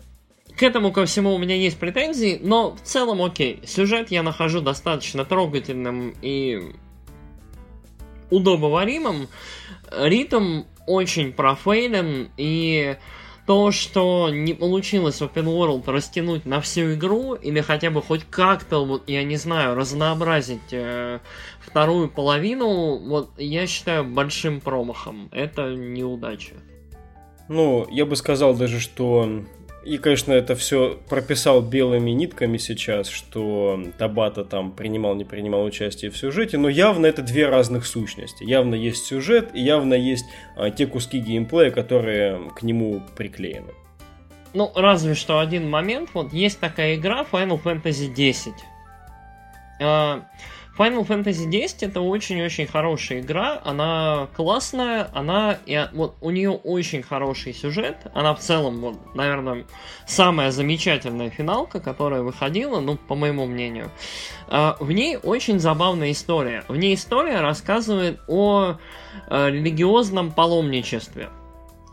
к этому ко всему у меня есть претензии, но в целом окей. Сюжет я нахожу достаточно трогательным и удобоваримым. Ритм очень профейлен, и то, что не получилось Open World растянуть на всю игру, или хотя бы хоть как-то, вот, я не знаю, разнообразить э, вторую половину, вот, я считаю большим промахом. Это неудача. Ну, я бы сказал даже, что... И, конечно, это все прописал белыми нитками сейчас, что Табата там принимал, не принимал участие в сюжете, но явно это две разных сущности. Явно есть сюжет, и явно есть а, те куски геймплея, которые к нему приклеены. Ну, разве что один момент. Вот есть такая игра Final Fantasy X. А, Final Fantasy X это очень-очень хорошая игра. Она классная, она и, вот у нее очень хороший сюжет. Она в целом, вот, наверное, самая замечательная финалка, которая выходила, ну, по моему мнению. А, в ней очень забавная история. В ней история рассказывает о э, религиозном паломничестве,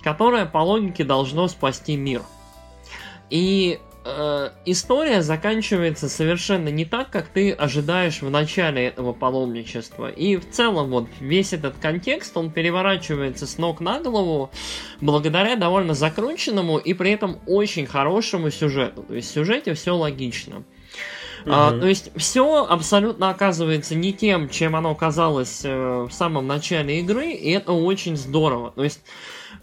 которое по логике должно спасти мир. И э, история заканчивается совершенно не так, как ты ожидаешь в начале этого паломничества. И в целом вот весь этот контекст, он переворачивается с ног на голову благодаря довольно закрученному и при этом очень хорошему сюжету. То есть в сюжете все логично. А, Мгм. то есть все абсолютно оказывается не тем, чем оно казалось э, в самом начале игры, и это очень здорово. То есть,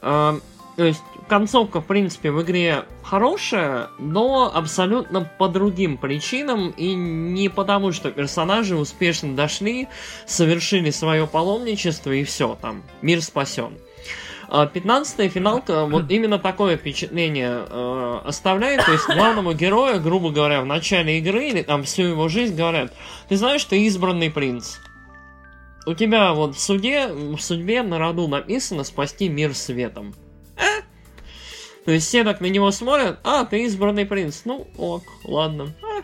э, то есть концовка, в принципе, в игре хорошая, но абсолютно по другим причинам, и не потому, что персонажи успешно дошли, совершили свое паломничество, и все, там, мир спасен. А 15-я финалка (coughs) вот именно такое впечатление э, оставляет. То есть главному герою, грубо говоря, в начале игры или там всю его жизнь говорят, ты знаешь, ты избранный принц. У тебя вот в суде, в судьбе на роду написано спасти мир светом. А? То есть все так на него смотрят, а, ты избранный принц. Ну, ок, ладно. А.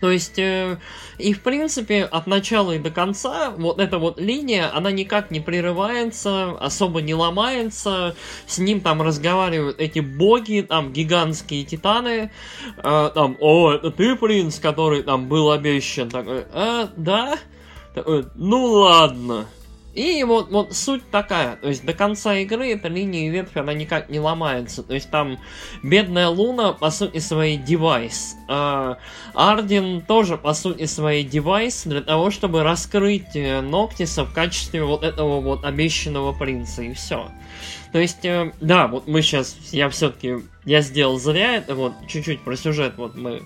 То есть, э, и в принципе, от начала и до конца, вот эта вот линия, она никак не прерывается, особо не ломается, с ним там разговаривают эти боги, там гигантские титаны, э, там, о, это ты принц, который там был обещан, такой, а, да? Такой, ну ладно. И вот, вот суть такая, то есть до конца игры эта линия ветвь, она никак не ломается. То есть там бедная Луна, по сути своей, девайс. А Ардин тоже, по сути своей, девайс для того, чтобы раскрыть э, Ноктиса в качестве вот этого вот обещанного принца, и все. То есть, э, да, вот мы сейчас, я все-таки, я сделал зря это, вот, чуть-чуть про сюжет, вот мы...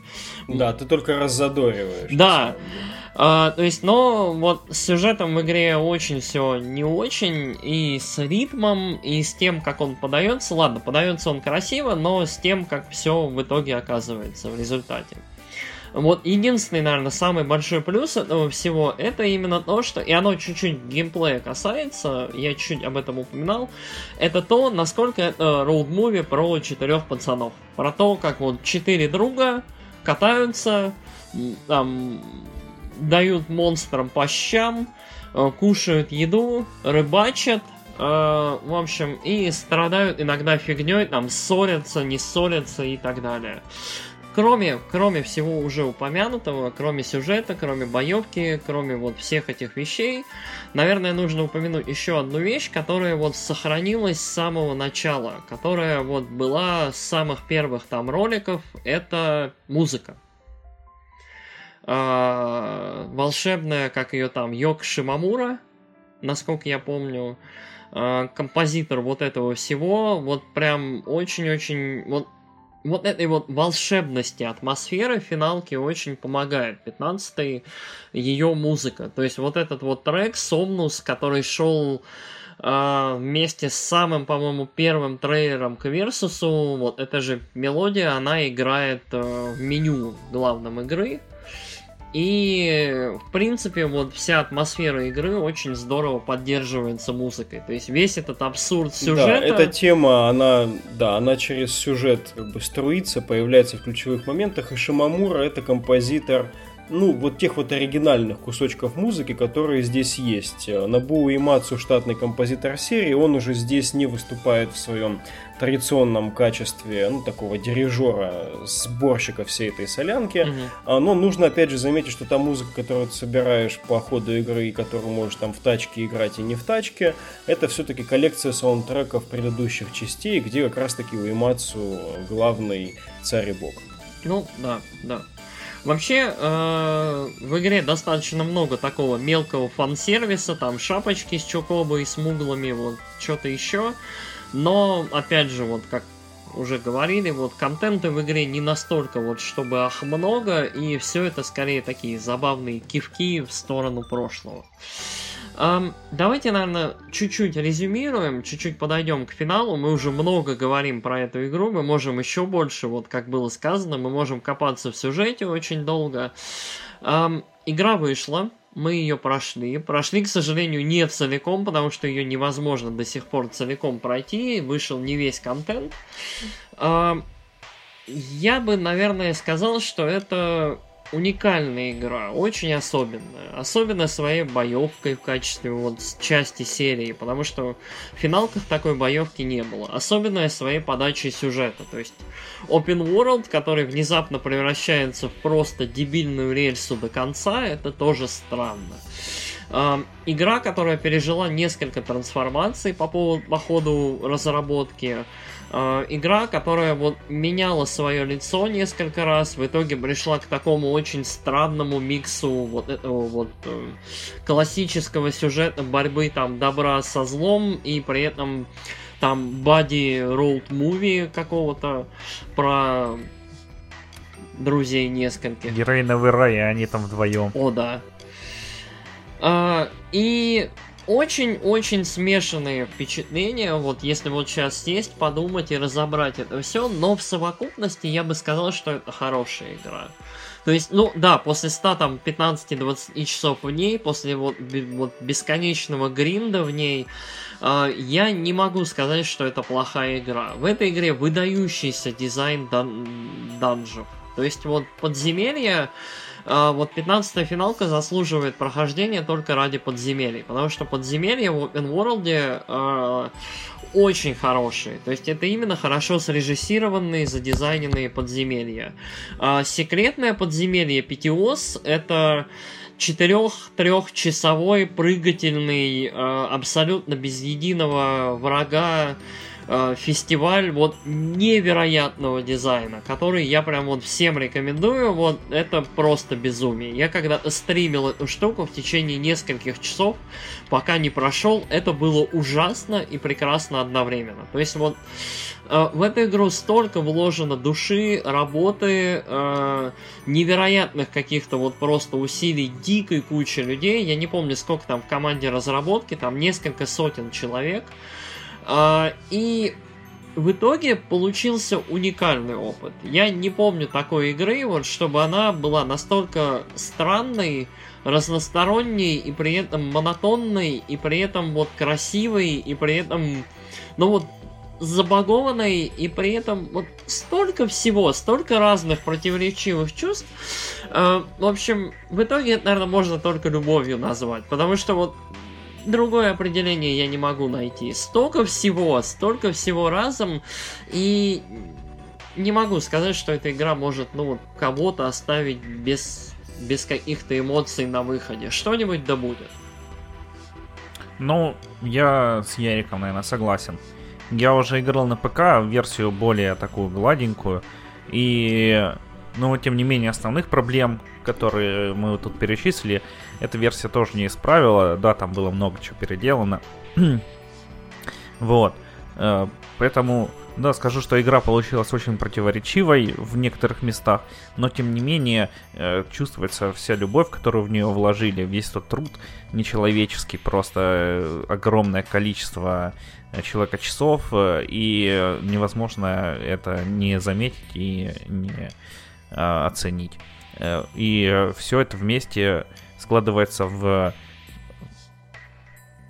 Да, ты только раззадориваешь. Да, а, то есть, но вот с сюжетом в игре очень все не очень, и с ритмом, и с тем, как он подается, ладно, подается он красиво, но с тем, как все в итоге оказывается в результате. Вот единственный, наверное, самый большой плюс этого всего, это именно то, что, и оно чуть-чуть геймплея касается, я чуть-чуть об этом упоминал, это то, насколько это роуд-муви про четырех пацанов. Про то, как вот четыре друга катаются, там, дают монстрам по щам, э, кушают еду, рыбачат, э, в общем, и страдают иногда фигней, там, ссорятся, не ссорятся и так далее. Кроме, кроме всего уже упомянутого, кроме сюжета, кроме боевки, кроме вот всех этих вещей, наверное, нужно упомянуть еще одну вещь, которая вот сохранилась с самого начала, которая вот была с самых первых там роликов, это музыка. А, волшебная, как ее там, Йок Шимамура, насколько я помню, а, композитор вот этого всего, вот прям очень-очень, вот вот этой вот волшебности атмосферы финалки очень помогает. 15-й ее музыка. То есть вот этот вот трек Сомнус, который шел э, вместе с самым, по-моему, первым трейлером к Версусу, вот эта же мелодия, она играет э, в меню главном игры. И, в принципе, вот вся атмосфера игры очень здорово поддерживается музыкой. То есть весь этот абсурд сюжета... Да, эта тема, она, да, она через сюжет как бы струится, появляется в ключевых моментах. И Шимамура это композитор, ну, вот тех вот оригинальных кусочков музыки, которые здесь есть. Набу Имацу, штатный композитор серии, он уже здесь не выступает в своем традиционном качестве, ну, такого дирижера, сборщика всей этой солянки. Mm-hmm. Но нужно, опять же, заметить, что та музыка, которую ты собираешь по ходу игры, и которую можешь там в тачке играть и не в тачке, это все-таки коллекция саундтреков предыдущих частей, где как раз-таки у Имацу главный царь и бог. Ну, да, да. Вообще, э, в игре достаточно много такого мелкого фан-сервиса, там шапочки с чокобой, с муглами, вот что-то еще. Но, опять же, вот как уже говорили, вот контента в игре не настолько вот, чтобы ах много, и все это скорее такие забавные кивки в сторону прошлого. Um, давайте, наверное, чуть-чуть резюмируем, чуть-чуть подойдем к финалу. Мы уже много говорим про эту игру, мы можем еще больше, вот как было сказано, мы можем копаться в сюжете очень долго. Игра вышла, мы ее прошли. Прошли, к сожалению, не целиком, потому что ее невозможно до сих пор целиком пройти. Вышел не весь контент. Я бы, наверное, сказал, что это уникальная игра, очень особенная. Особенно своей боевкой в качестве вот части серии, потому что в финалках такой боевки не было. Особенная своей подачей сюжета. То есть Open World, который внезапно превращается в просто дебильную рельсу до конца, это тоже странно. Uh, игра, которая пережила несколько трансформаций по, поводу, по ходу разработки, Э, игра, которая вот меняла свое лицо несколько раз, в итоге пришла к такому очень странному миксу вот этого вот э, классического сюжета борьбы там добра со злом и при этом там бади роуд муви какого-то про друзей нескольких. Героиновый рай, и они там вдвоем. О, да. А, и очень-очень смешанные впечатления, вот если вот сейчас сесть, подумать и разобрать это все, но в совокупности я бы сказал, что это хорошая игра. То есть, ну да, после 100, там, 15-20 часов в ней, после вот, вот бесконечного гринда в ней, э, я не могу сказать, что это плохая игра. В этой игре выдающийся дизайн дан данжев. То есть вот подземелье, э, вот 15 финалка заслуживает прохождения только ради подземелий, потому что подземелья в Open World э, очень хорошие. То есть это именно хорошо срежиссированные, задизайненные подземелья. Э, секретное подземелье Пятиос это четырех-трехчасовой прыгательный, э, абсолютно без единого врага э, фестиваль вот невероятного дизайна, который я прям вот всем рекомендую, вот это просто безумие. Я когда-то стримил эту штуку в течение нескольких часов, пока не прошел, это было ужасно и прекрасно одновременно. То есть вот э, в эту игру столько вложено души, работы, э, невероятных каких-то вот просто усилий дикой кучи людей. Я не помню, сколько там в команде разработки, там несколько сотен человек. А, и в итоге получился уникальный опыт. Я не помню такой игры, вот чтобы она была настолько странной, разносторонней и при этом монотонной, и при этом вот красивой, и при этом, ну вот, забагованной, и при этом вот столько всего, столько разных противоречивых чувств. Э, в общем, в итоге наверное, можно только любовью назвать, потому что вот другое определение я не могу найти. Столько всего, столько всего разом, и не могу сказать, что эта игра может, ну, кого-то оставить без, без каких-то эмоций на выходе. Что-нибудь да будет. Ну, я с Яриком, наверное, согласен. Я уже играл на ПК, версию более такую гладенькую, и, ну, тем не менее, основных проблем, которые мы тут перечислили, эта версия тоже не исправила. Да, там было много чего переделано. (clears throat) вот. Э, поэтому, да, скажу, что игра получилась очень противоречивой в некоторых местах, но тем не менее э, чувствуется вся любовь, которую в нее вложили, весь тот труд нечеловеческий, просто э, огромное количество человека часов, и невозможно это не заметить и не оценить. И все это вместе складывается в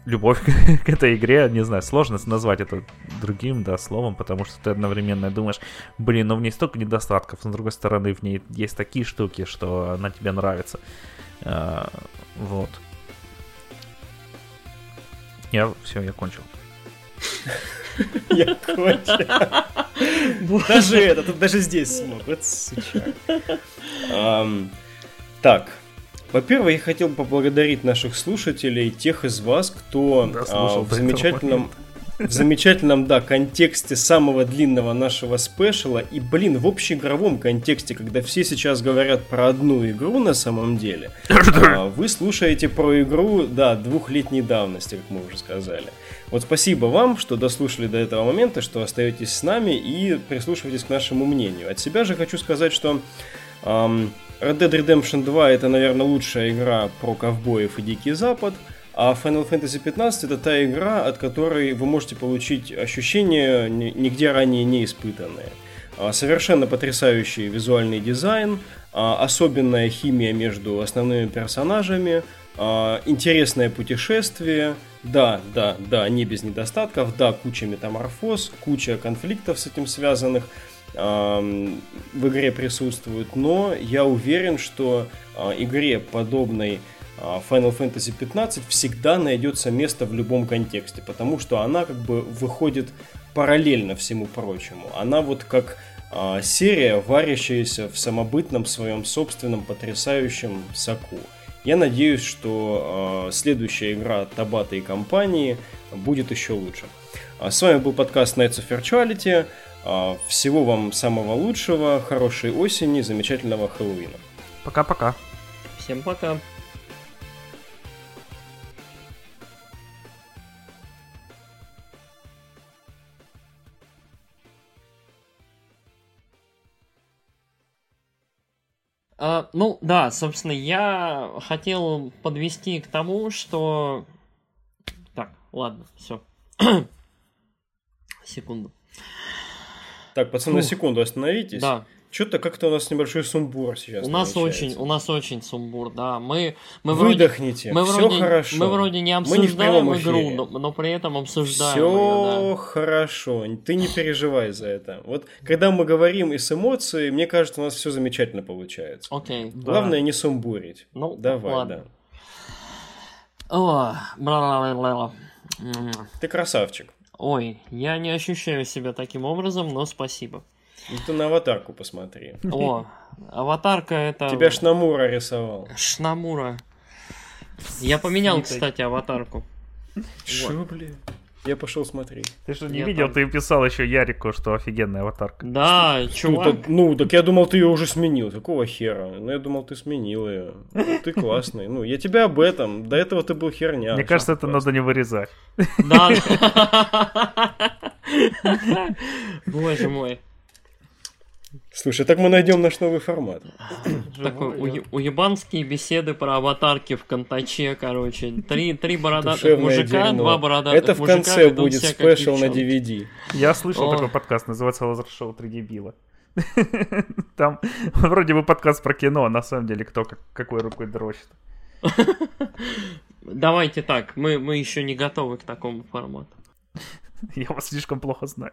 любовь (laughs) к этой игре, не знаю, сложно назвать это другим, да, словом, потому что ты одновременно думаешь, блин, ну в ней столько недостатков, но с другой стороны в ней есть такие штуки, что она тебе нравится. А, вот. Я все, я кончил. (laughs) (laughs) Я кончил. Даже это, даже здесь смог. Вот суча. Так, во-первых, я хотел бы поблагодарить наших слушателей, тех из вас, кто а, в замечательном, в замечательном, да, контексте самого длинного нашего спешала и, блин, в общеигровом контексте, когда все сейчас говорят про одну игру на самом деле, (coughs) а, вы слушаете про игру, да, двухлетней давности, как мы уже сказали. Вот спасибо вам, что дослушали до этого момента, что остаетесь с нами и прислушиваетесь к нашему мнению. От себя же хочу сказать, что эм, Red Dead Redemption 2 это, наверное, лучшая игра про ковбоев и Дикий Запад, а Final Fantasy 15 это та игра, от которой вы можете получить ощущения, нигде ранее не испытанные. А, совершенно потрясающий визуальный дизайн, а, особенная химия между основными персонажами, а, интересное путешествие, да, да, да, не без недостатков, да, куча метаморфоз, куча конфликтов с этим связанных – в игре присутствуют, но я уверен, что а, игре подобной а, Final Fantasy 15 всегда найдется место в любом контексте, потому что она как бы выходит параллельно всему прочему. Она вот как серия, варящаяся в самобытном своем собственном потрясающем соку. Я надеюсь, что следующая игра Табата и компании будет еще лучше. С вами был подкаст Nights of Virtuality. А, всего вам самого лучшего, хорошей осени, замечательного Хэллоуина. Пока-пока. Всем пока. Uh, ну да, собственно, я хотел подвести к тому, что... Так, ладно, все. (coughs) Секунду. Так, пацаны, на секунду остановитесь. Да. Что-то как-то у нас небольшой сумбур сейчас. У нас намечается. очень, у нас очень сумбур, да. Мы, мы Выдохните, вроде, мы все вроде, хорошо. мы вроде не Мы не обсуждаем игру, но, но при этом обсуждаем Все ее, хорошо, ты не переживай за это. Вот когда мы говорим и с эмоцией, мне кажется, у нас все замечательно получается. да. Окей. Главное не сумбурить. Ну, Давай, ладно. да. О, бла-бла-бла-бла. М. Ты красавчик. Ой, я не ощущаю себя таким образом, но спасибо. Ну, Ты на аватарку посмотри. О, аватарка это... Тебя Шнамура рисовал. Шнамура. Я поменял, кстати, аватарку. Шо, блин? Я пошел смотреть. Ты что, не Я видел? там- Ты писал еще Ярику, что офигенная аватарка. Да, Ну чувак. так, ну, так я думал, ты ее уже сменил. Какого хера? Ну, я думал, ты сменил ее. Ты классный. Ну, я тебя об этом. До этого ты был херня. Мне кажется, это надо не вырезать. Да. (laughs) Боже мой. Слушай, так мы найдем наш новый формат. (clears throat) Такой уе- уебанские беседы про аватарки в Контаче, короче. Три, три бородатых Душевное мужика, дерьмо. два бородатых Это в мужика конце будет special на. DVD. Я слышал О. такой подкаст, называется Лазер Шоу 3 дебила. (laughs) Там вроде бы подкаст про кино, а на самом деле кто как- какой рукой дрочит. (laughs) Давайте так, мы, мы еще не готовы к такому формату. (laughs) Я вас слишком плохо знаю.